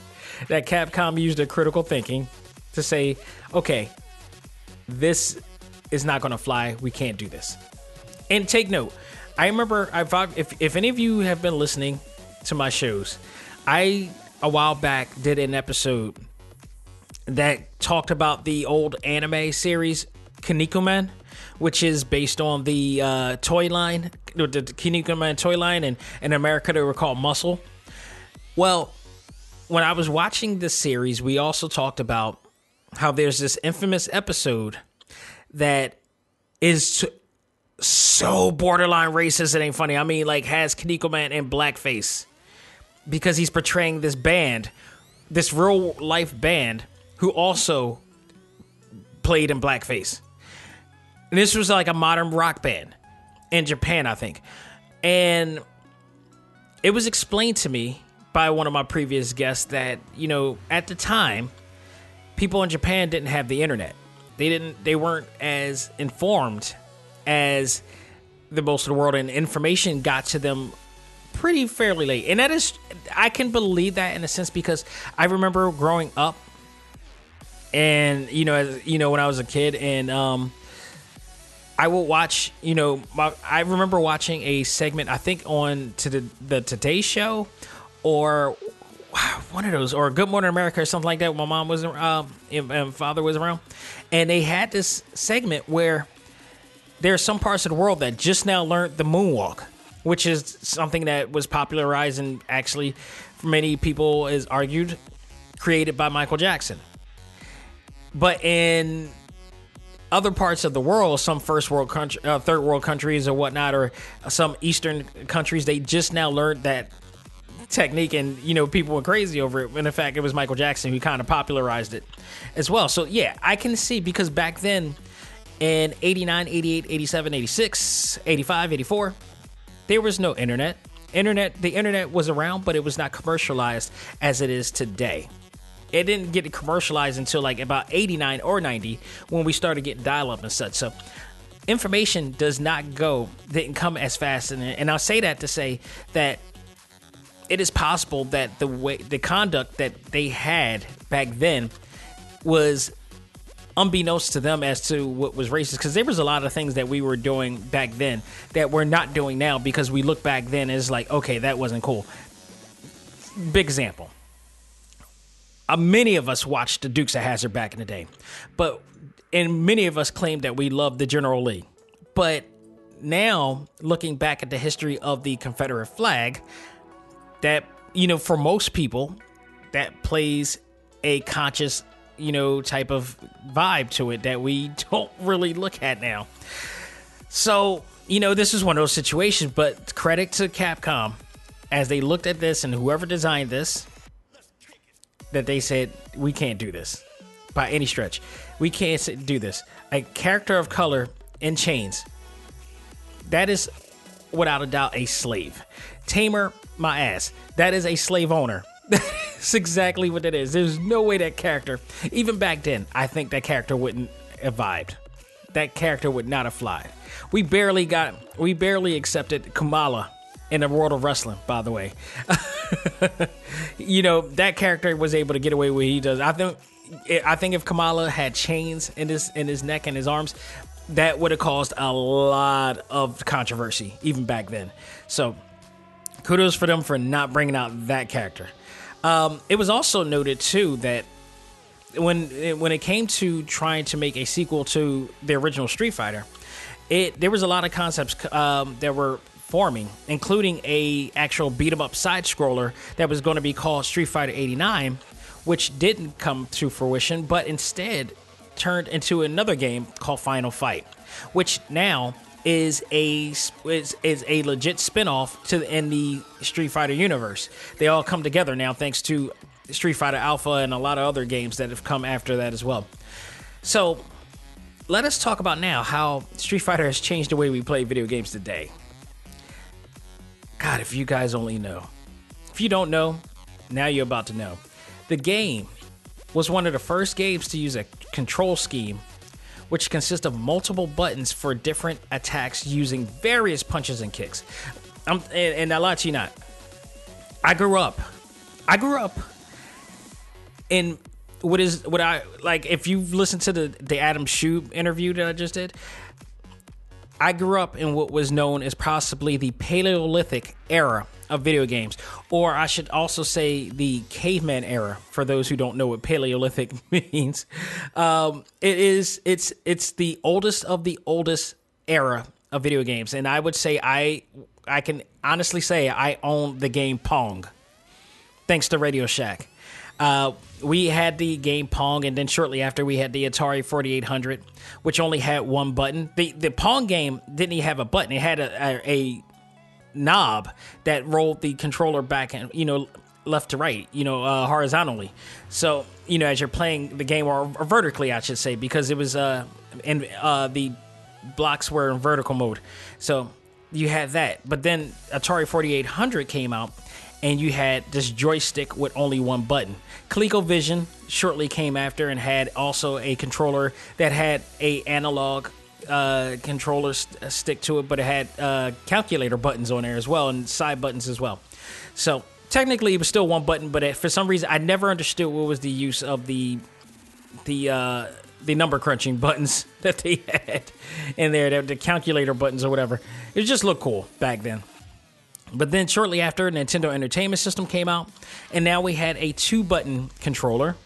Speaker 2: that Capcom used a critical thinking to say, okay, this is not going to fly. We can't do this. And take note, I remember if if any of you have been listening to my shows, I a while back did an episode that talked about the old anime series Kinnikuman, which is based on the uh, toy line, the Kinnikuman toy line, and in America they were called Muscle. Well, when I was watching this series, we also talked about how there's this infamous episode that is so borderline racist it ain't funny. I mean, like has Kinnikuman in blackface because he's portraying this band, this real life band, who also played in blackface. And this was like a modern rock band in Japan, I think. And it was explained to me by one of my previous guests that, you know, at the time, people in Japan didn't have the internet. They didn't they weren't as informed as the most of the world and information got to them pretty fairly late. And that is I can believe that in a sense because I remember growing up and you know as you know when I was a kid and um I will watch, you know, my, I remember watching a segment I think on to the the Today show or one of those or Good Morning America or something like that. when My mom was um and, and father was around, and they had this segment where there are some parts of the world that just now learned the moonwalk, which is something that was popularized and actually, for many people, is argued created by Michael Jackson. But in other parts of the world, some first world country, uh, third world countries or whatnot, or some Eastern countries, they just now learned that technique, and you know people were crazy over it. And in fact, it was Michael Jackson who kind of popularized it as well. So yeah, I can see because back then in 89, 88, 87, 86, 85, 84, there was no internet. Internet, the internet was around, but it was not commercialized as it is today. It didn't get commercialized until like about 89 or 90 when we started getting dial up and such. So information does not go, didn't come as fast. And, and I'll say that to say that it is possible that the way, the conduct that they had back then was unbeknownst to them as to what was racist because there was a lot of things that we were doing back then that we're not doing now because we look back then as like okay that wasn't cool. Big example. Uh, many of us watched the dukes of hazzard back in the day but and many of us claimed that we loved the general lee. But now looking back at the history of the confederate flag that you know for most people that plays a conscious you know, type of vibe to it that we don't really look at now. So, you know, this is one of those situations, but credit to Capcom as they looked at this and whoever designed this, that they said, we can't do this by any stretch. We can't do this. A character of color in chains. That is without a doubt a slave. Tamer, my ass. That is a slave owner. That's exactly what it is. There's no way that character, even back then, I think that character wouldn't have vibed. That character would not have fly. We barely got, we barely accepted Kamala in the world of wrestling, by the way. you know, that character was able to get away with he does. I think I think if Kamala had chains in his in his neck and his arms, that would have caused a lot of controversy even back then. So, kudos for them for not bringing out that character. Um, it was also noted too that when when it came to trying to make a sequel to the original Street Fighter, it there was a lot of concepts um, that were forming, including a actual beat 'em up side scroller that was going to be called Street Fighter 89, which didn't come to fruition, but instead turned into another game called Final Fight, which now is a is, is a legit spinoff to in the Street Fighter universe. They all come together now thanks to Street Fighter Alpha and a lot of other games that have come after that as well. So, let us talk about now how Street Fighter has changed the way we play video games today. God, if you guys only know. If you don't know, now you're about to know. The game was one of the first games to use a control scheme which consists of multiple buttons for different attacks using various punches and kicks. I'm, and, and I lie to you not. I grew up. I grew up in what is what I like. If you've listened to the the Adam Shub interview that I just did, I grew up in what was known as possibly the Paleolithic era of video games, or I should also say the caveman era. For those who don't know what Paleolithic means, um, it is it's it's the oldest of the oldest era of video games, and I would say I I can honestly say I own the game Pong, thanks to Radio Shack. Uh, we had the game Pong, and then shortly after we had the Atari 4800, which only had one button. The the Pong game didn't even have a button; it had a, a, a knob that rolled the controller back and you know left to right, you know, uh, horizontally. So you know, as you're playing the game, or, or vertically, I should say, because it was uh, and uh, the blocks were in vertical mode. So you had that, but then Atari 4800 came out, and you had this joystick with only one button. ColecoVision shortly came after and had also a controller that had a analog uh, controller st- uh, stick to it, but it had uh, calculator buttons on there as well and side buttons as well. So technically, it was still one button, but it, for some reason, I never understood what was the use of the the uh, the number crunching buttons that they had in there, the calculator buttons or whatever. It just looked cool back then. But then shortly after, Nintendo Entertainment System came out, and now we had a two button controller.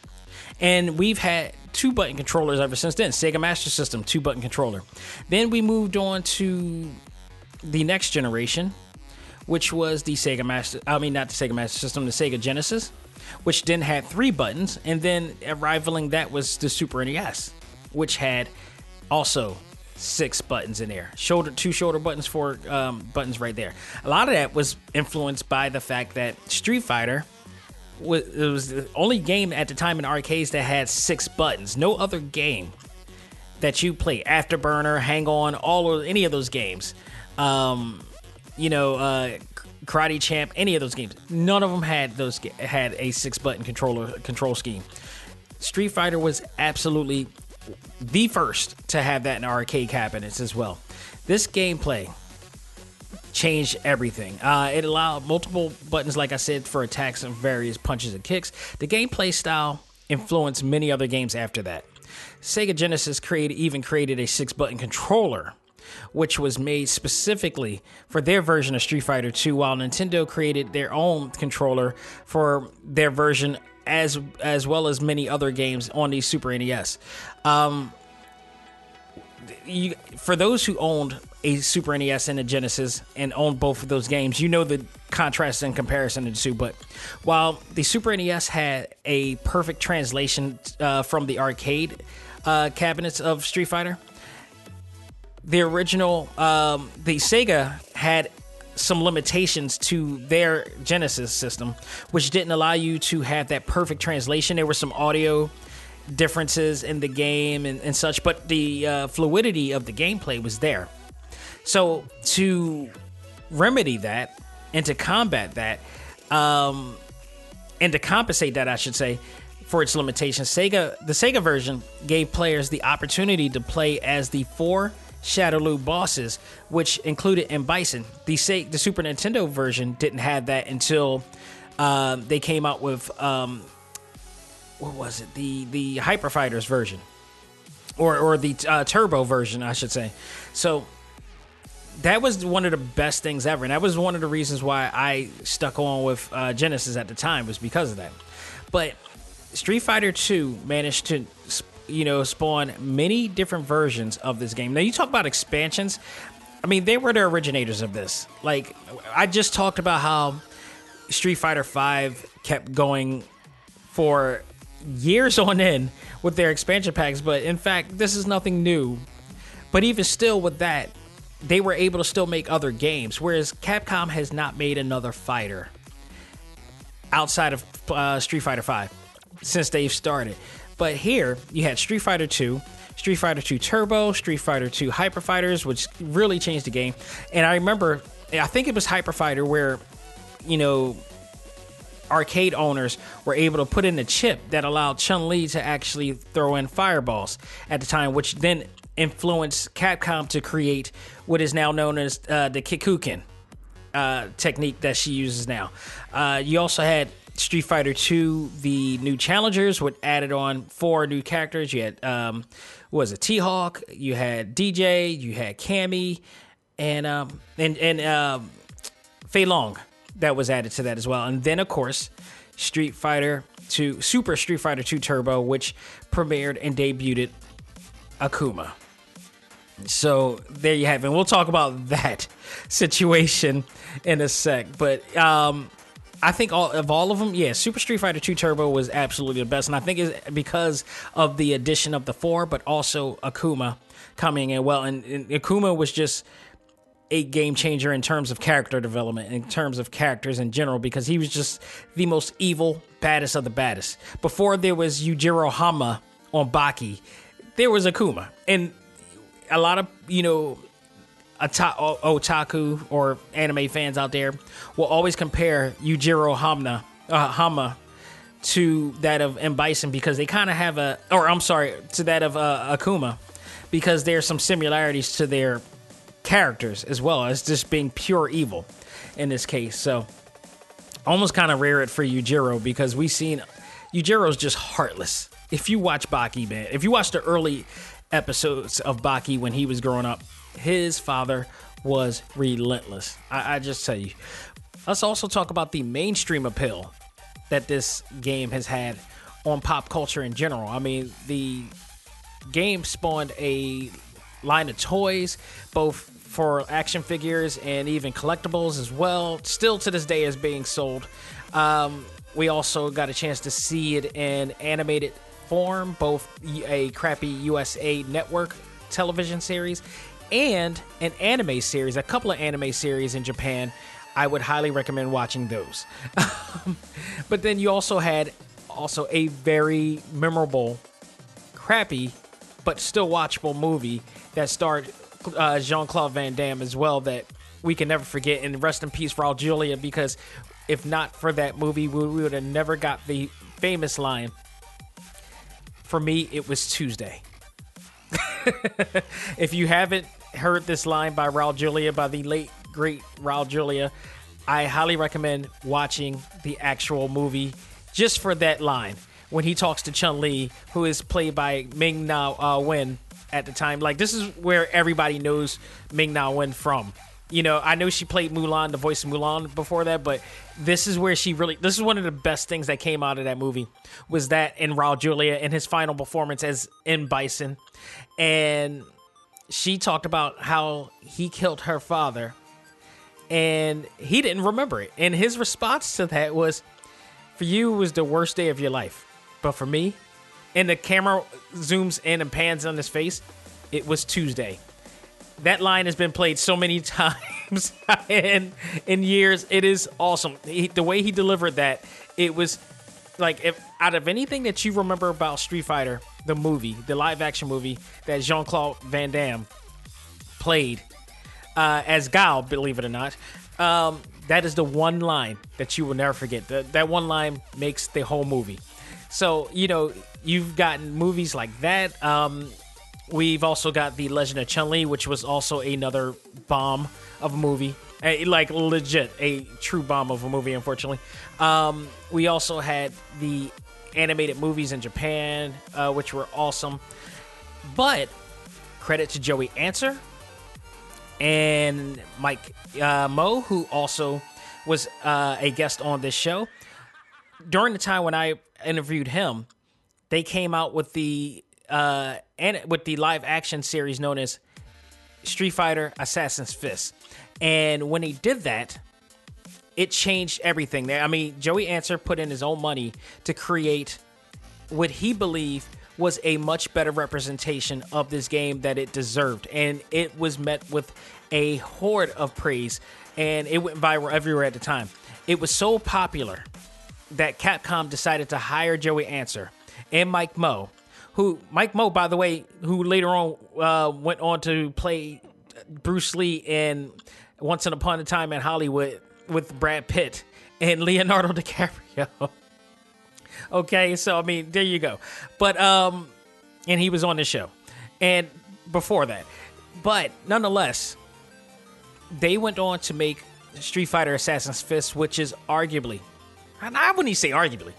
Speaker 2: And we've had two button controllers ever since then. Sega Master System, two button controller. Then we moved on to the next generation, which was the Sega Master, I mean, not the Sega Master System, the Sega Genesis, which then had three buttons. And then rivaling that was the Super NES, which had also six buttons in there. Shoulder, two shoulder buttons, four um, buttons right there. A lot of that was influenced by the fact that Street Fighter it was the only game at the time in arcades that had six buttons. No other game that you play, Afterburner, Hang On, all of any of those games, um, you know, uh, Karate Champ, any of those games, none of them had those had a six button controller control scheme. Street Fighter was absolutely the first to have that in arcade cabinets as well. This gameplay changed everything. Uh, it allowed multiple buttons, like I said, for attacks and various punches and kicks. The gameplay style influenced many other games after that. Sega Genesis created even created a six button controller, which was made specifically for their version of Street Fighter 2, while Nintendo created their own controller for their version as as well as many other games on the Super NES. Um, you, for those who owned a Super NES and a Genesis and owned both of those games, you know the contrast and comparison the two. But while the Super NES had a perfect translation uh, from the arcade uh, cabinets of Street Fighter, the original, um, the Sega had some limitations to their Genesis system, which didn't allow you to have that perfect translation. There were some audio differences in the game and, and such, but the uh, fluidity of the gameplay was there. So to remedy that and to combat that, um, and to compensate that, I should say, for its limitations, Sega the Sega version gave players the opportunity to play as the four Shadaloo bosses, which included M. Bison. The, the Super Nintendo version didn't have that until uh, they came out with um, what was it? The the Hyper Fighters version, or or the uh, Turbo version, I should say. So that was one of the best things ever, and that was one of the reasons why I stuck on with uh, Genesis at the time was because of that. But Street Fighter Two managed to you know, spawn many different versions of this game. Now, you talk about expansions. I mean, they were the originators of this. Like, I just talked about how Street Fighter Five kept going for years on end with their expansion packs, but in fact, this is nothing new. But even still, with that, they were able to still make other games, whereas Capcom has not made another fighter outside of uh, Street Fighter V since they've started. But here you had Street Fighter 2, Street Fighter 2 Turbo, Street Fighter 2 Hyper Fighters, which really changed the game. And I remember, I think it was Hyper Fighter where, you know, arcade owners were able to put in a chip that allowed Chun Li to actually throw in fireballs at the time, which then influenced Capcom to create what is now known as uh, the Kikoken uh, technique that she uses now. Uh, you also had Street Fighter 2, the new challengers which added on four new characters. You had um was it T Hawk, you had Dee Jay, you had Cammy, and um and and um Fei Long that was added to that as well. And then of course Street Fighter 2 Super Street Fighter 2 Turbo, which premiered and debuted Akuma. So there you have it. And we'll talk about that situation in a sec. But um, I think all of all of them, yeah, Super Street Fighter 2 Turbo was absolutely the best. And I think it's because of the addition of the four, but also Akuma coming in well. And, and Akuma was just a game changer in terms of character development, in terms of characters in general, because he was just the most evil, baddest of the baddest. Before there was Yujiro Hama on Baki, there was Akuma. And a lot of, you know, ota- otaku or anime fans out there will always compare Yujiro Hamna, uh, Hama to that of M. Bison because they kind of have a, or I'm sorry, to that of uh, Akuma because there's some similarities to their characters as well as just being pure evil in this case. So almost kind of rare it for Yujiro because we've seen Yujiro's just heartless. If you watch Baki, man, if you watch the early episodes of Baki when he was growing up, his father was relentless. I, I just tell you. Let's also talk about the mainstream appeal that this game has had on pop culture in general. I mean, the game spawned a line of toys, both for action figures and even collectibles as well. Still to this day is being sold. Um, we also got a chance to see it in animated form, both a crappy USA network television series and an anime series, a couple of anime series in Japan. I would highly recommend watching those. but then you also had also a very memorable, crappy, but still watchable movie that starred uh, Jean Claude Van Damme as well that we can never forget. And rest in peace, Raul Julia, because if not for that movie, we would have never got the famous line. For me, it was Tuesday. if you haven't heard this line by Raul Julia, by the late great Raul Julia, I highly recommend watching the actual movie just for that line when he talks to Chun Li, who is played by Ming Na uh, Wen at the time. Like this is where everybody knows Ming Na Wen from. You know, I know she played Mulan, the voice of Mulan before that, but this is where she really this is one of the best things that came out of that movie was that in Raul Julia in his final performance as in Bison. And she talked about how he killed her father and he didn't remember it. And his response to that was, For you it was the worst day of your life. But for me, and the camera zooms in and pans on his face, it was Tuesday. That line has been played so many times in in years. It is awesome. He, the way he delivered that, it was like if out of anything that you remember about Street Fighter, the movie, the live action movie that Jean Claude Van Damme played uh, as Guile, believe it or not. Um, that is the one line that you will never forget. The, that one line makes the whole movie. So you know you've gotten movies like that. Um, we've also got the Legend of Chun Li, which was also another bomb of a movie, a, like legit a true bomb of a movie. Unfortunately, um, we also had the animated movies in Japan, uh, which were awesome. But credit to Joey Ansah and Mike uh, Moh, who also was uh, a guest on this show. During the time when I interviewed him, they came out with the uh, and with the live action series known as Street Fighter Assassin's Fist. And when they did that, it changed everything. I mean, Joey Ansah put in his own money to create what he believed was a much better representation of this game that it deserved. And it was met with a horde of praise and it went viral everywhere at the time. It was so popular that Capcom decided to hire Joey Ansah and Mike Moh, who Mike Moh, by the way, who later on uh, went on to play Bruce Lee in Once Upon a Time in Hollywood with Brad Pitt and Leonardo DiCaprio. okay, so I mean, there you go. But um, and he was on the show, and before that, but nonetheless, they went on to make Street Fighter Assassin's Fist, which is arguably and I wouldn't even say arguably,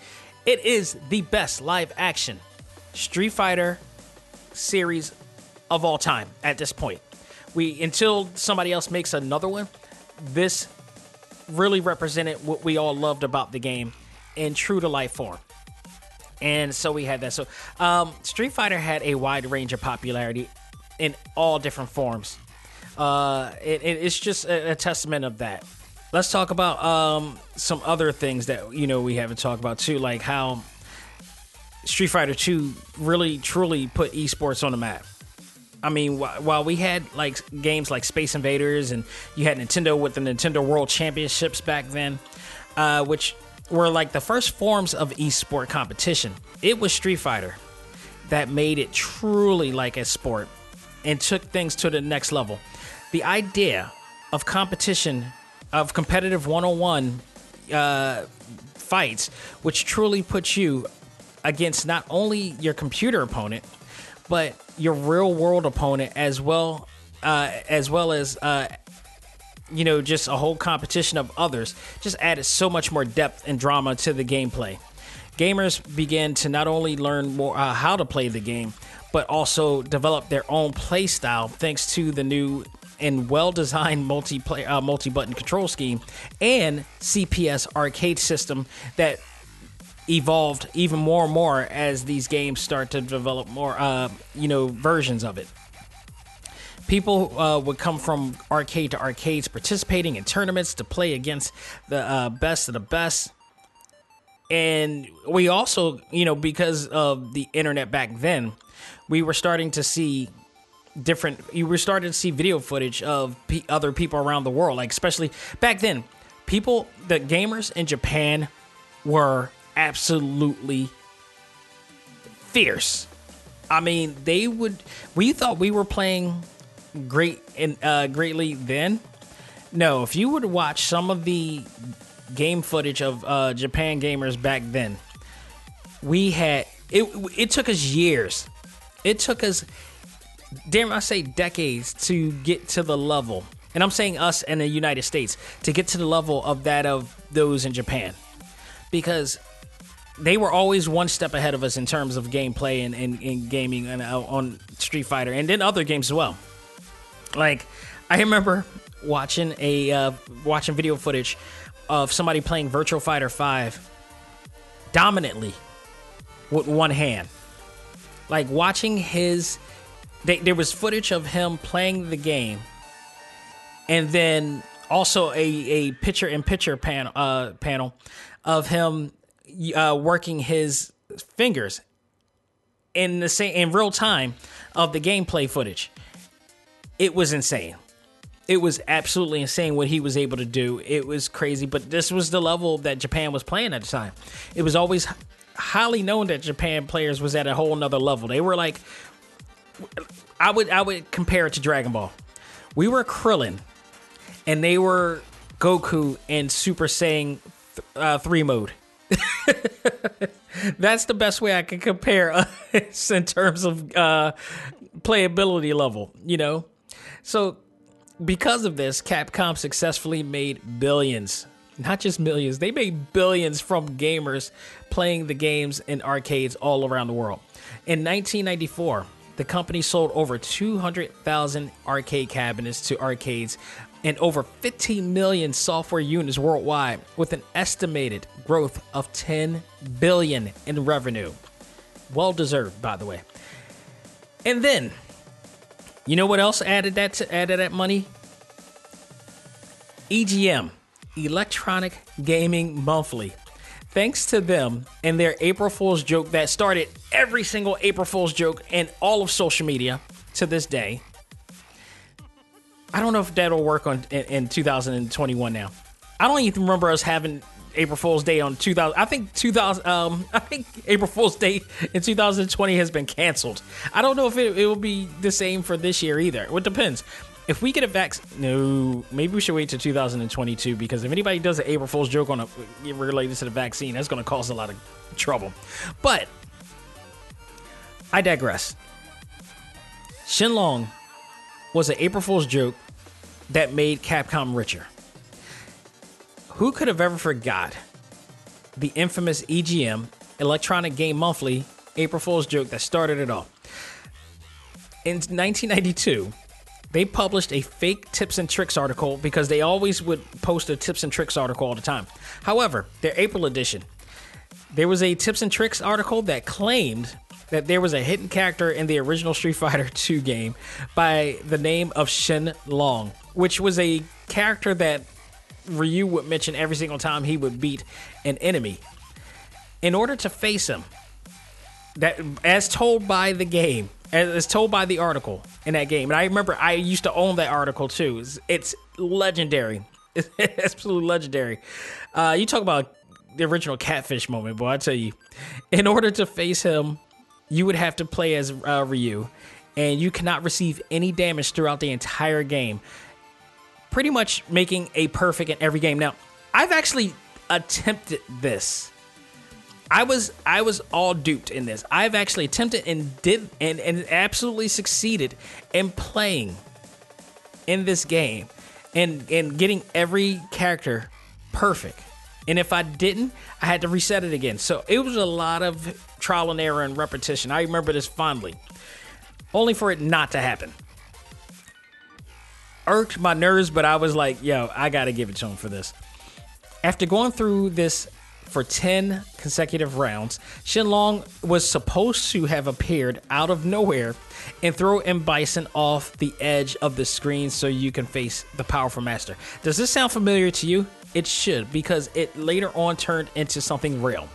Speaker 2: it is the best live action Street Fighter series of all time at this point. We until somebody else makes another one, this really represented what we all loved about the game in true to life form. And so we had that. So um, Street Fighter had a wide range of popularity in all different forms. Uh, it, it's just a, a, testament of that. Let's talk about um, some other things that you know we haven't talked about too, like how Street Fighter Two really truly put esports on the map. I mean, wh- while we had like games like Space Invaders and you had Nintendo with the Nintendo World Championships back then, uh, which were like the first forms of esport competition. It was Street Fighter that made it truly like a sport and took things to the next level. The idea of competition, of competitive one on one fights, which truly puts you against not only your computer opponent, but your real world opponent as well, uh, as well as uh, you know, just a whole competition of others just added so much more depth and drama to the gameplay. Gamers began to not only learn more uh, how to play the game, but also develop their own play style thanks to the new and well-designed multi uh, multi-button control scheme and CPS arcade system that evolved even more and more as these games start to develop more, uh, you know, versions of it. People uh, would come from arcade to arcades participating in tournaments to play against the uh, best of the best. And we also you know because of the internet back then we were starting to see different you were starting to see video footage of p- other people around the world like especially back then people the gamers in japan were absolutely fierce i mean they would we thought we were playing great and uh, greatly then. No, if you would watch some of the game footage of uh, Japan gamers back then, we had it. It took us years. It took us, damn, I say decades to get to the level, and I'm saying us in the United States to get to the level of that of those in Japan, because they were always one step ahead of us in terms of gameplay and, and, and gaming and, uh, on Street Fighter, and then other games as well. Like, I remember watching a uh, watching video footage of somebody playing Virtual Fighter Five dominantly with one hand. Like watching his, they, there was footage of him playing the game, and then also a a picture in picture panel uh, panel of him uh, working his fingers in the same in real time of the gameplay footage it was insane. It was absolutely insane what he was able to do. It was crazy, but this was the level that Japan was playing at the time. It was always highly known that Japan players was at a whole nother level. They were like, I would I would compare it to Dragon Ball. We were Krillin, and they were Goku in Super Saiyan uh, three mode. That's the best way I can compare us in terms of uh, playability level. You know, so, because of this, Capcom successfully made billions. Not just millions, they made billions from gamers playing the games in arcades all around the world. In 1994, the company sold over 200,000 arcade cabinets to arcades and over 15 million software units worldwide with an estimated growth of 10 billion in revenue. Well deserved, by the way. And then you know what else added that to, added that money? EGM, Electronic Gaming Monthly. Thanks to them and their April Fool's joke that started every single April Fool's joke in all of social media to this day. I don't know if that'll work on in, in 2021 now. I don't even remember us having April Fool's Day on 2000. I think 2000. Um, I think April Fool's Day in 2020 has been canceled. I don't know if it, it will be the same for this year either. It depends. If we get a vaccine, no, maybe we should wait to 2022 because if anybody does an April Fool's joke on a related to the vaccine, that's going to cause a lot of trouble. But I digress. Sheng Long was an April Fool's joke that made Capcom richer who could have ever forgot the infamous EGM, Electronic Game Monthly, April Fool's joke that started it all. In 1992, they published a fake tips and tricks article because they always would post a tips and tricks article all the time. However, their April edition, there was a tips and tricks article that claimed that there was a hidden character in the original Street Fighter II game by the name of Sheng Long, which was a character that Ryu would mention every single time he would beat an enemy. In order to face him, that as told by the game, as told by the article in that game, and I remember I used to own that article too. It's, it's legendary. It's absolutely legendary. Uh, you talk about the original catfish moment, boy. I tell you, in order to face him, you would have to play as uh, Ryu, and you cannot receive any damage throughout the entire game. Pretty much making a perfect in every game. Now, I've actually attempted this. I was I was all duped in this. I've actually attempted and did and, and absolutely succeeded in playing in this game and and getting every character perfect. And if I didn't, I had to reset it again. So it was a lot of trial and error and repetition. I remember this fondly. Only for it not to happen. Irked my nerves, but I was like, yo, I gotta give it to him for this. After going through this for 10 consecutive rounds, Sheng Long was supposed to have appeared out of nowhere and throw M. Bison off the edge of the screen so you can face the powerful master. Does this sound familiar to you? It should, because it later on turned into something real.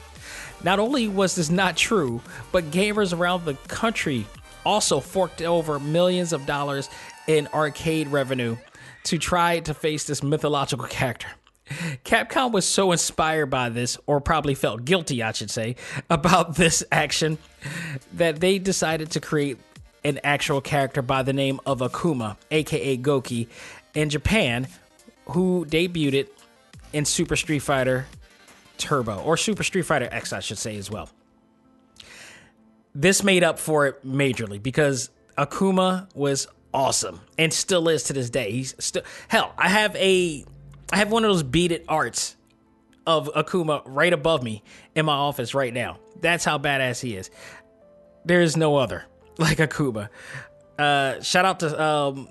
Speaker 2: Not only was this not true, but gamers around the country also forked over millions of dollars in arcade revenue to try to face this mythological character. Capcom was so inspired by this, or probably felt guilty, I should say, about this action, that they decided to create an actual character by the name of Akuma, aka Goki, in Japan, who debuted in Super Street Fighter Turbo, or Super Street Fighter X, I should say, as well. This made up for it majorly because Akuma was awesome and still is to this day. He's still hell. I have a I have one of those beaded arts of Akuma right above me in my office right now. That's how badass he is. There is no other like Akuma. Uh, shout out to um,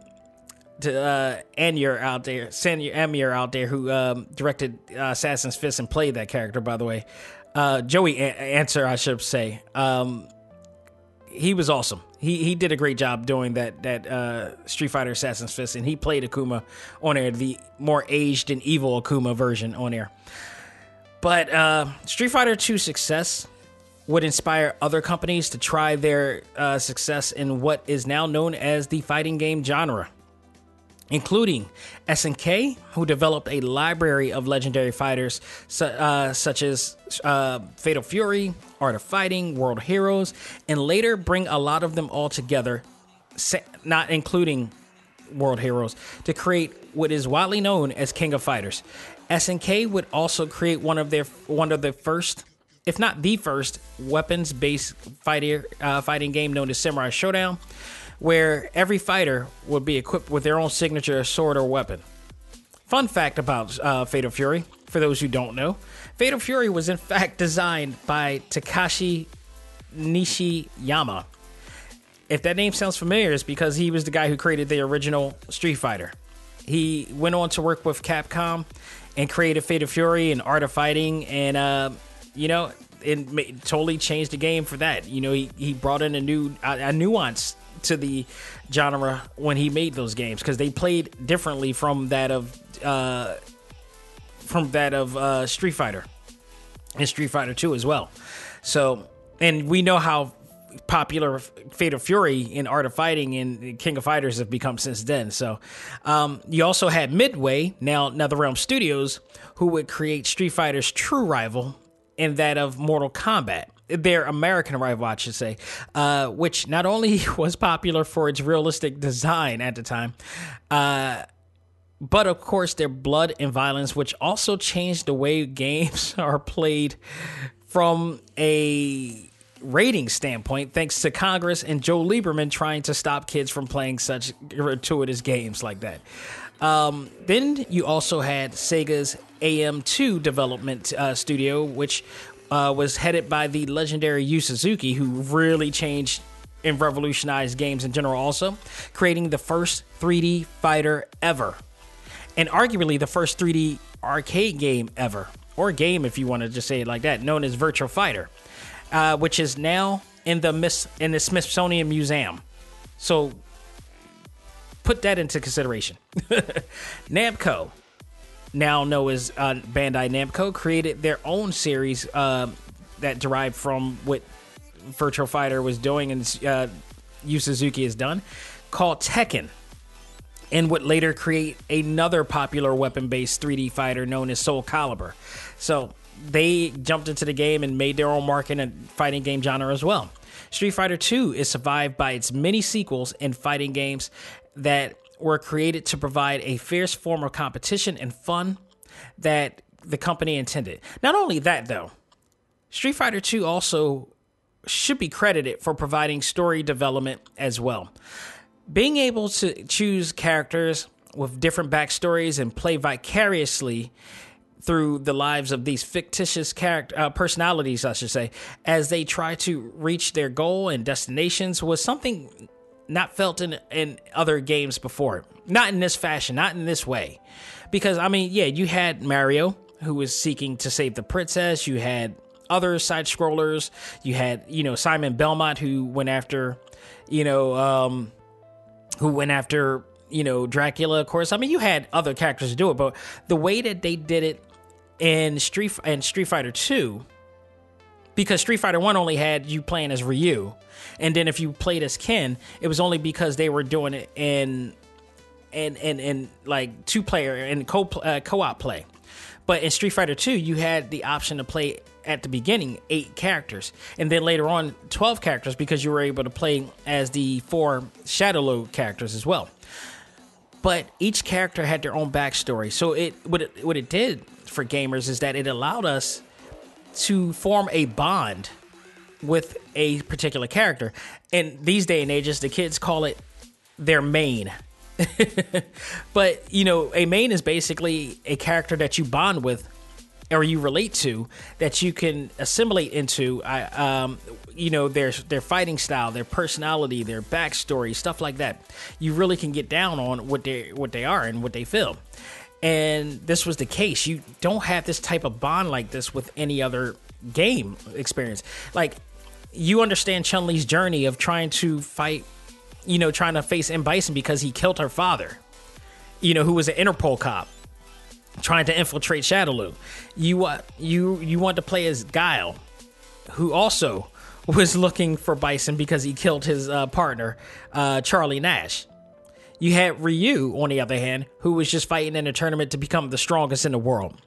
Speaker 2: to uh, Anyer out there, Sanya Amir out there, who um, directed uh, Assassin's Fist and played that character. By the way, uh, Joey a- Ansah, I should say. Um, he was awesome. He he did a great job doing that that uh, Street Fighter Assassin's Fist, and he played Akuma on air, the more aged and evil Akuma version on air. But uh, Street Fighter 2 success would inspire other companies to try their uh, success in what is now known as the fighting game genre including SNK, who developed a library of legendary fighters uh, such as uh, Fatal Fury, Art of Fighting, World Heroes, and later bring a lot of them all together, not including World Heroes, to create what is widely known as King of Fighters. SNK would also create one of their one of the first, if not the first, weapons-based fighter uh, fighting game known as Samurai Shodown where every fighter would be equipped with their own signature sword or weapon. Fun fact about uh, Fatal Fury, for those who don't know, Fatal Fury was in fact designed by Takashi Nishiyama. If that name sounds familiar, it's because he was the guy who created the original Street Fighter. He went on to work with Capcom and created Fatal Fury and Art of Fighting, and uh, you know, it totally changed the game for that. You know, he, he brought in a new a, a nuance to the genre when he made those games because they played differently from that of uh, from that of uh, Street Fighter and Street Fighter Two as well. So, and we know how popular Fatal Fury and Art of Fighting and King of Fighters have become since then. So, um, you also had Midway, now NetherRealm Studios, who would create Street Fighter's true rival in that of Mortal Kombat their American rival, I should say, uh, which not only was popular for its realistic design at the time, uh, but of course their blood and violence, which also changed the way games are played from a rating standpoint, thanks to Congress and Joe Lieberman trying to stop kids from playing such gratuitous games like that. Um, then you also had Sega's AM2 development uh, studio, which uh, was headed by the legendary Yu Suzuki, who really changed and revolutionized games in general, also creating the first 3D fighter ever, and arguably the first 3D arcade game ever, or game if you want to just say it like that, known as Virtual Fighter, uh, which is now in the Miss in the Smithsonian Museum. So put that into consideration. Namco, now known as uh, Bandai Namco, created their own series uh, that derived from what Virtual Fighter was doing and uh, Yu Suzuki has done, called Tekken, and would later create another popular weapon-based 3D fighter known as Soul Calibur. So they jumped into the game and made their own mark in a fighting game genre as well. Street Fighter II is survived by its many sequels and fighting games that were created to provide a fierce form of competition and fun that the company intended. Not only that, though, Street Fighter II also should be credited for providing story development as well. Being able to choose characters with different backstories and play vicariously through the lives of these fictitious character uh, personalities, I should say, as they try to reach their goal and destinations was something not felt in in other games before. Not in this fashion, not in this way. Because I mean, yeah, you had Mario who was seeking to save the princess, you had other side scrollers, you had, you know, Simon Belmont who went after, you know, um who went after, you know, Dracula, of course. I mean, you had other characters to do it, but the way that they did it in Street and Street Fighter 2 because Street Fighter 1 only had you playing as Ryu and then if you played as Ken, it was only because they were doing it in and and and like two player and co uh, co-op play. But in Street Fighter 2, you had the option to play at the beginning eight characters, and then later on 12 characters because you were able to play as the four Shadowloo characters as well. But each character had their own backstory. So it what it what it did for gamers is that it allowed us to form a bond with a particular character. And these day and ages, the kids call it their main. but, you know, a main is basically a character that you bond with or you relate to that you can assimilate into I, um, you know their their fighting style their personality their backstory stuff like that you really can get down on what they what they are and what they feel and this was the case you don't have this type of bond like this with any other game experience like you understand Chun Li's journey of trying to fight, you know, trying to face M. Bison because he killed her father, you know, who was an Interpol cop trying to infiltrate Shadowloo. You uh, you you want to play as Guile, who also was looking for Bison because he killed his uh, partner, uh, Charlie Nash. You had Ryu, on the other hand, who was just fighting in a tournament to become the strongest in the world.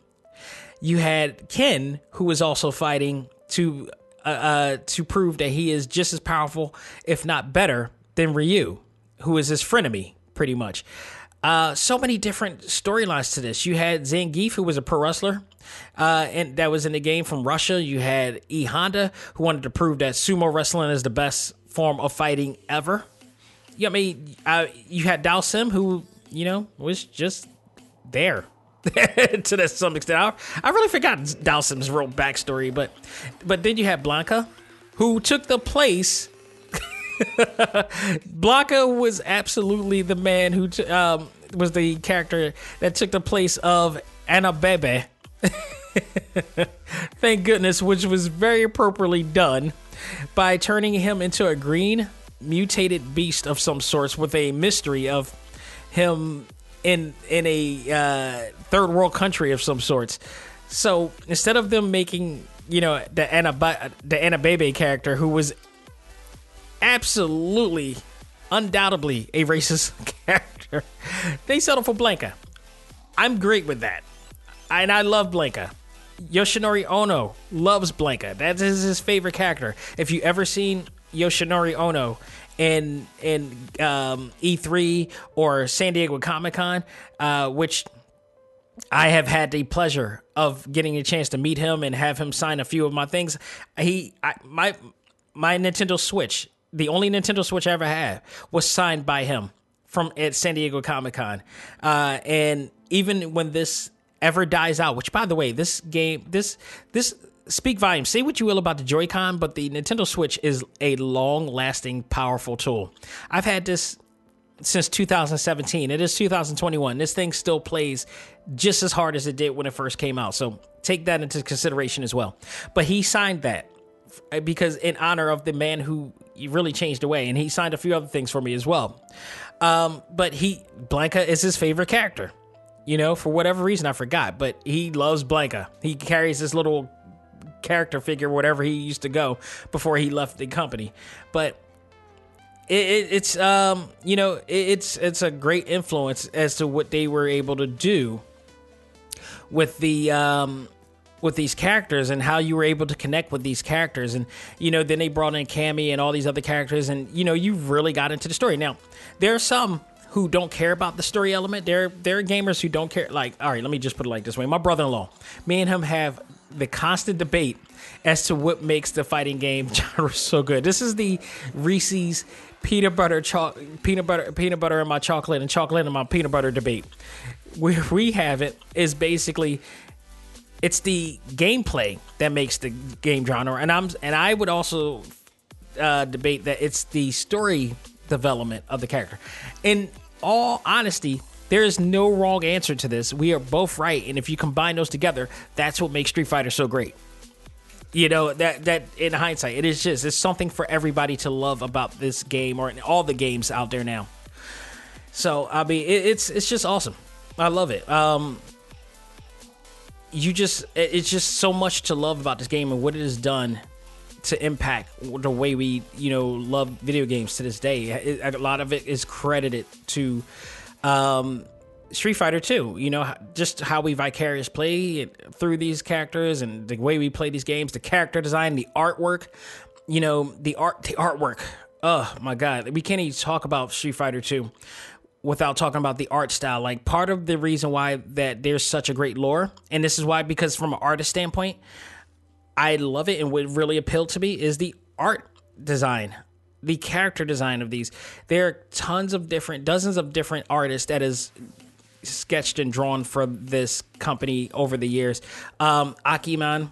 Speaker 2: You had Ken, who was also fighting to uh, uh, to prove that he is just as powerful, if not better, than Ryu, who is his frenemy, pretty much. Uh, so many different storylines to this. You had Zangief, who was a pro wrestler, uh, and that was in the game from Russia. You had E Honda, who wanted to prove that sumo wrestling is the best form of fighting ever. Yeah, I mean, uh, you had Dhalsim, who you know was just there to some extent. I, I really forgot Dhalsim's real backstory, but but then you had Blanca, who took the place. Blanca was absolutely the man who t- um, was the character that took the place of Anna Bebe. Thank goodness, which was very appropriately done by turning him into a green mutated beast of some sorts with a mystery of him in in a uh, third world country of some sorts. So instead of them making you know the Anna the Anna Bebe character who was absolutely undoubtedly a racist character, they settled for Blanca. I'm great with that, and I love Blanca. Yoshinori Ono loves Blanca. That is his favorite character. If you ever seen Yoshinori Ono in in um, E3 or San Diego Comic Con, uh, which I have had the pleasure of getting a chance to meet him and have him sign a few of my things. He, I, my, my Nintendo Switch, the only Nintendo Switch I ever had, was signed by him from at San Diego Comic Con. Uh, and even when this ever dies out, which by the way, this game, this this speak volume. Say what you will about the Joy-Con, but the Nintendo Switch is a long-lasting, powerful tool. I've had this since 2017. It is 2021. This thing still plays just as hard as it did when it first came out. So take that into consideration as well. But he signed that because in honor of the man who really changed the way, and he signed a few other things for me as well. Um, but he Blanca is his favorite character. You know, for whatever reason, I forgot, but he loves Blanca. He carries this little character figure, whatever he used to go before he left the company. But it, it, it's um, you know, it, it's it's a great influence as to what they were able to do with the um with these characters and how you were able to connect with these characters. And you know then they brought in Cammy and all these other characters and you know you really got into the story. Now there are some who don't care about the story element. There there are gamers who don't care like all right let me just put it like this way. My brother-in-law me and him have the constant debate as to what makes the fighting game genre so good. This is the Reese's peanut butter cho- peanut butter peanut butter in my chocolate and chocolate in my peanut butter debate. Where we have it is basically it's the gameplay that makes the game genre, and I'm and I would also uh, debate that it's the story development of the character. In all honesty, there is no wrong answer to this. We are both right, and if you combine those together, that's what makes Street Fighter so great. You know that that in hindsight, it is just it's something for everybody to love about this game or all the games out there now. So I mean, it, it's it's just awesome. I love it. Um, you just it's just so much to love about this game and what it has done to impact the way we you know love video games to this day. It, a lot of it is credited to um, Street Fighter 2. You know, just how we vicarious play through these characters and the way we play these games, the character design, the artwork. You know, the art, the artwork. Oh my God, we can't even talk about Street Fighter 2 without talking about the art style. Like part of the reason why that there's such a great lore, and this is why because from an artist standpoint, I love it and what really appealed to me is the art design, the character design of these. There are tons of different, dozens of different artists that is sketched and drawn for this company over the years. Um, Akiman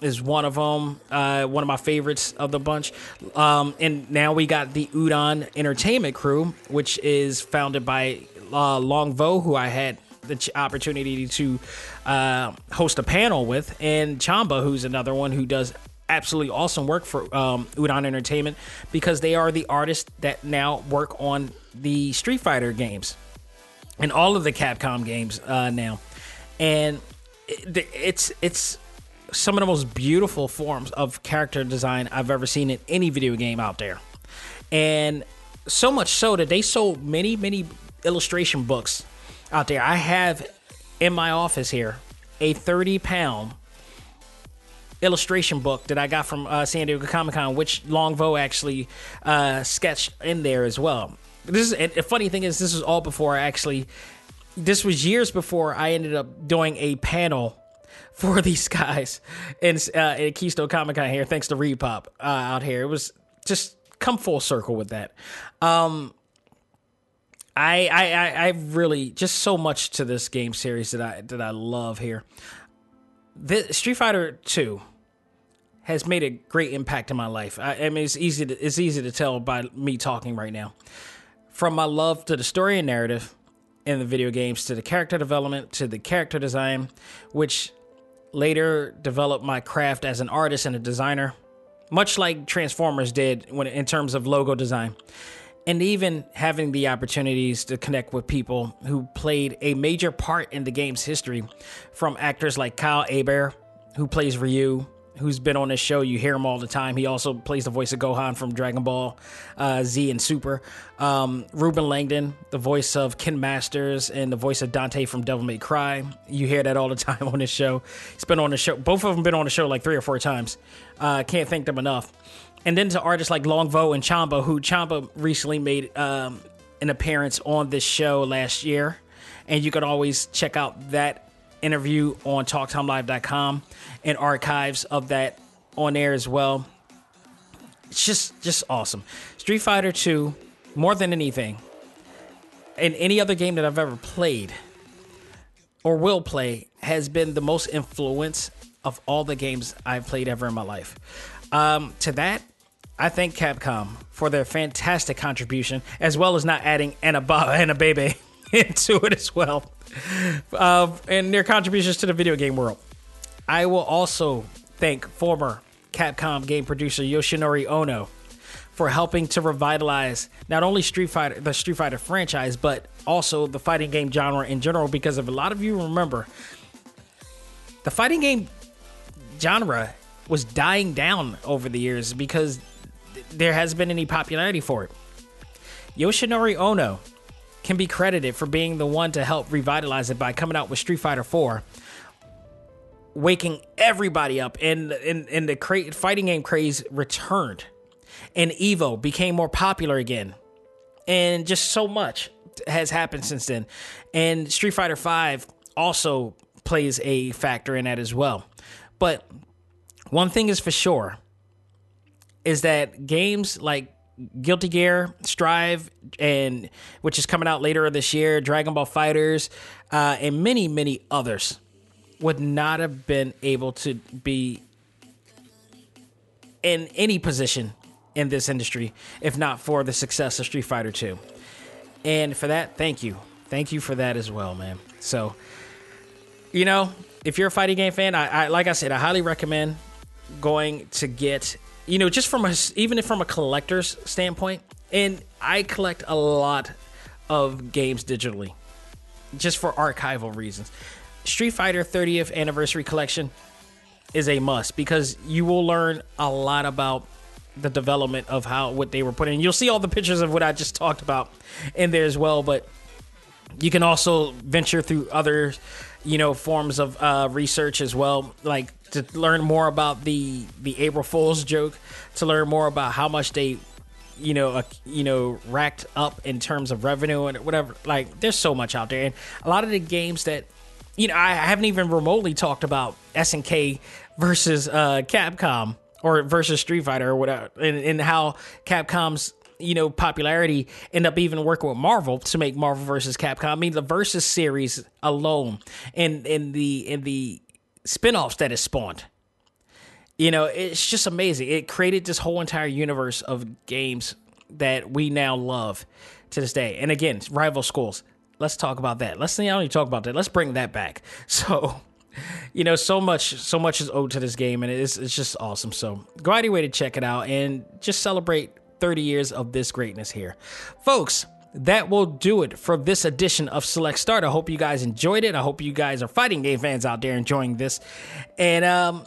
Speaker 2: is one of them, uh, one of my favorites of the bunch. Um, and now we got the Udon Entertainment Crew, which is founded by uh, Long Vo, who I had the opportunity to uh, host a panel with, and Chamba, who's another one who does absolutely awesome work for um, Udon Entertainment because they are the artists that now work on the Street Fighter games and all of the Capcom games uh, now, and it, it's it's some of the most beautiful forms of character design I've ever seen in any video game out there. And so much so that they sold many, many illustration books out there. I have in my office here a 30 pound illustration book that I got from uh, San Diego Comic Con, which Long Vo actually uh, sketched in there as well. This is the funny thing is this was all before I actually. This was years before I ended up doing a panel for these guys in, uh, in Keystone Comic Con here, thanks to Repop uh, out here. It was just come full circle with that. Um, I, I, I, I really just so much to this game series that I that I love here. The, Street Fighter Two has made a great impact in my life. I, I mean, it's easy to it's easy to tell by me talking right now. From my love to the story and narrative in the video games, to the character development, to the character design, which later developed my craft as an artist and a designer, much like Transformers did when in terms of logo design. And even having the opportunities to connect with people who played a major part in the game's history, from actors like Kyle Hebert, who plays Ryu, who's been on this show. You hear him all the time. He also plays the voice of Gohan from Dragon Ball uh, Z and Super. Um, Reuben Langdon, the voice of Ken Masters, and the voice of Dante from Devil May Cry. You hear that all the time on this show. He's been on the show. Both of them been on the show like three or four times. Uh, can't thank them enough. And then to artists like Long Vo and Chamba, who Chamba recently made um, an appearance on this show last year. And you can always check out that interview on TalkTimeLive.com and archives of that on air as well. it's just just awesome. Street Fighter 2, more than anything, in any other game that I've ever played or will play, has been the most influence of all the games I've played ever in my life. Um, to that, I thank Capcom for their fantastic contribution, as well as not adding Anaba and a baby into it as well, uh, and their contributions to the video game world. I will also thank former Capcom game producer Yoshinori Ono for helping to revitalize not only Street Fighter, the Street Fighter franchise, but also the fighting game genre in general. Because if a lot of you remember, the fighting game genre was dying down over the years because there hasn't been any popularity for it. Yoshinori Ono can be credited for being the one to help revitalize it by coming out with Street Fighter 4 waking everybody up and and, and the cra- fighting game craze returned. And evo became more popular again. And just so much has happened since then. And street fighter 5 also plays a factor in that as well. But one thing is for sure is that games like Guilty Gear, Strive, and which is coming out later this year, Dragon Ball FighterZ, uh, and many, many others would not have been able to be in any position in this industry if not for the success of Street Fighter 2. And for that, thank you. Thank you for that as well, man. So, you know, if you're a fighting game fan, I, I like I said, I highly recommend going to get, you know, just from a even from a collector's standpoint. And I collect a lot of games digitally, just for archival reasons. Street Fighter 30th Anniversary Collection is a must because you will learn a lot about the development of how what they were putting. In. You'll see all the pictures of what I just talked about in there as well, but you can also venture through other, you know, forms of uh, research as well, like to learn more about the the April Fool's joke, to learn more about how much they you know, uh, you know, racked up in terms of revenue and whatever. Like, there's so much out there, and a lot of the games that you know, I haven't even remotely talked about SNK versus uh, Capcom or versus Street Fighter or whatever, and, and how Capcom's you know popularity end up even working with Marvel to make Marvel versus Capcom. I mean, the Versus series alone, and in the in the spin-offs that it spawned. You know, it's just amazing. It created this whole entire universe of games that we now love to this day. And again, rival schools let's talk about that. Let's not only talk about that. Let's bring that back. So, you know, so much, so much is owed to this game, and it's it's just awesome. So, go out your way to check it out and just celebrate 30 years of this greatness here, folks. That will do it for this edition of Select Start. I hope you guys enjoyed it. I hope you guys are fighting game fans out there enjoying this, and um,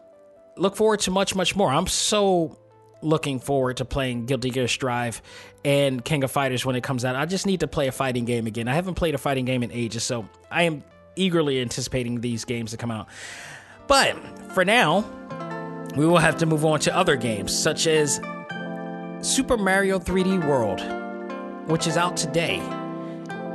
Speaker 2: look forward to much, much more. I'm so looking forward to playing Guilty Gear Strive and King of Fighters when it comes out. I just need to play a fighting game again. I haven't played a fighting game in ages, so I am eagerly anticipating these games to come out. But for now, we will have to move on to other games, such as Super Mario 3D World, which is out today.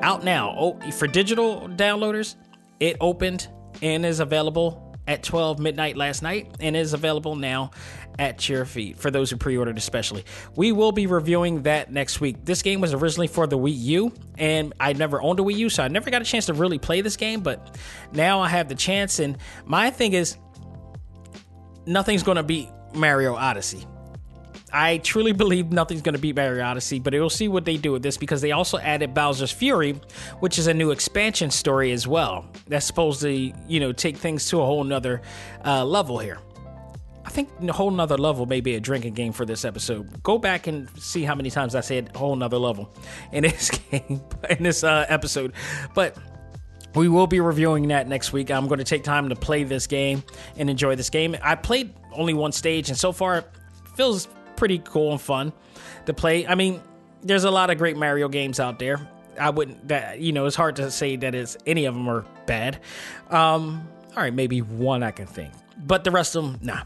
Speaker 2: Out now. Oh, for digital downloaders, it opened and is available at 12 midnight last night and is available now at your feet for those who pre-ordered especially we will be reviewing that next week this game was originally for the wii u and i never owned a wii u so i never got a chance to really play this game but now i have the chance and my thing is nothing's going to beat mario odyssey I truly believe nothing's going to beat Mario Odyssey, but we'll see what they do with this because they also added Bowser's Fury, which is a new expansion story as well. That's supposed to, you know, take things to a whole nother uh, level here. I think a whole nother level may be a drinking game for this episode. Go back and see how many times I said whole nother level in this game, in this uh, episode. But we will be reviewing that next week. I'm going to take time to play this game and enjoy this game. I played only one stage, and so far, feels pretty cool and fun to play. I mean, there's a lot of great Mario games out there. I wouldn't that you know it's hard to say that it's any of them are bad. Um, all right, maybe one I can think, but the rest of them, nah.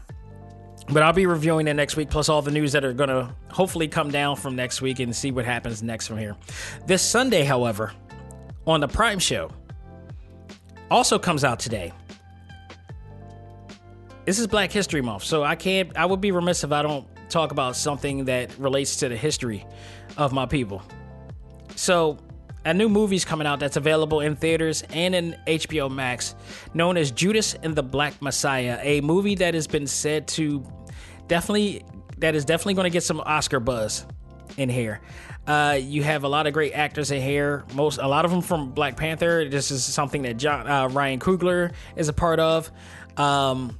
Speaker 2: But I'll be reviewing it next week, plus all the news that are gonna hopefully come down from next week and see what happens next from here. This Sunday, however, on the Prime Show, also comes out today. This is Black History Month, so I can't. I would be remiss if I don't talk about something that relates to the history of my people. So, a new movie's coming out that's available in theaters and in HBO Max, known as Judas and the Black Messiah, a movie that has been said to definitely that is definitely going to get some Oscar buzz in here. Uh, you have a lot of great actors in here. Most, a lot of them from Black Panther. This is something that John uh, Ryan Coogler is a part of. Um,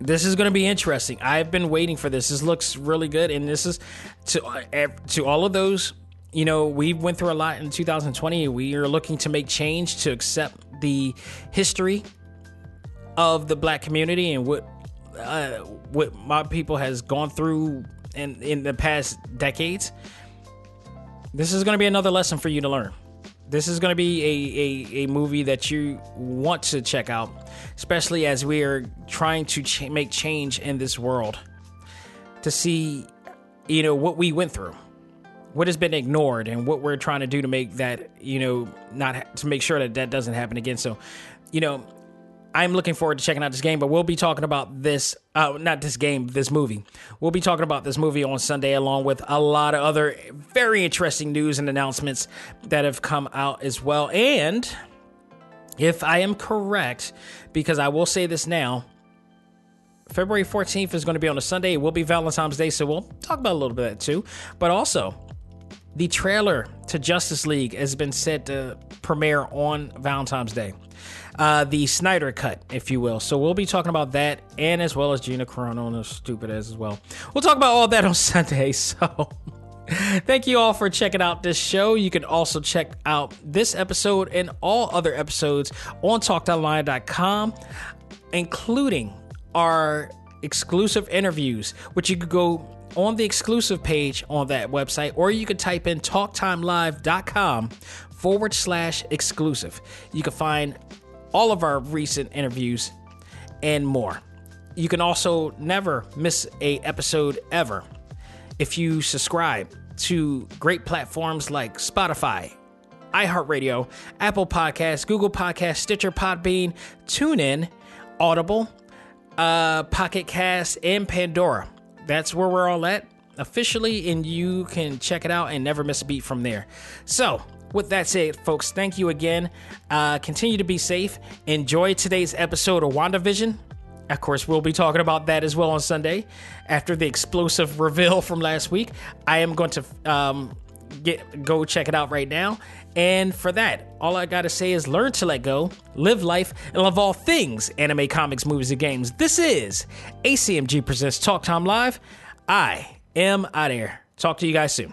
Speaker 2: this is going to be interesting. I've been waiting for this. This looks really good, and this is to uh, to all of those. You know, we went through a lot in 2020. We are looking to make change to accept the history of the black community and what uh, what my people has gone through in in the past decades. This is going to be another lesson for you to learn. This is going to be a, a, a movie that you want to check out, especially as we are trying to ch- make change in this world to see, you know, what we went through, what has been ignored, and what we're trying to do to make that, you know, not to make sure that that doesn't happen again. So, you know, I'm looking forward to checking out this game, but we'll be talking about this, uh, not this game, this movie. We'll be talking about this movie on Sunday, along with a lot of other very interesting news and announcements that have come out as well. And if I am correct, because I will say this now, February 14th is going to be on a Sunday. It will be Valentine's Day, so we'll talk about a little bit of that too. But also, the trailer to Justice League has been set to premiere on Valentine's Day uh, the Snyder Cut, if you will. So we'll be talking about that, and as well as Gina Carano and stupid as as well. We'll talk about all that on Sunday. So. Thank you all for checking out this show. You can also check out this episode and all other episodes on talktimelive.com, including our exclusive interviews, which you could go on the exclusive page on that website, or you could type in talktimelive.com forward slash exclusive. You can find all of our recent interviews, and more. You can also never miss a episode ever if you subscribe to great platforms like Spotify, iHeartRadio, Apple Podcasts, Google Podcasts, Stitcher, Podbean, TuneIn, Audible, uh, Pocket Cast, and Pandora. That's where we're all at officially, and you can check it out and never miss a beat from there. So, with that said, folks, thank you again. Uh, continue to be safe. Enjoy today's episode of WandaVision. Of course, we'll be talking about that as well on Sunday after the explosive reveal from last week. I am going to um, get go check it out right now. And for that, all I gotta say is learn to let go, live life, and love all things anime, comics, movies, and games. This is ACMG Presents Talk Time Live. I am out of here. Talk to you guys soon.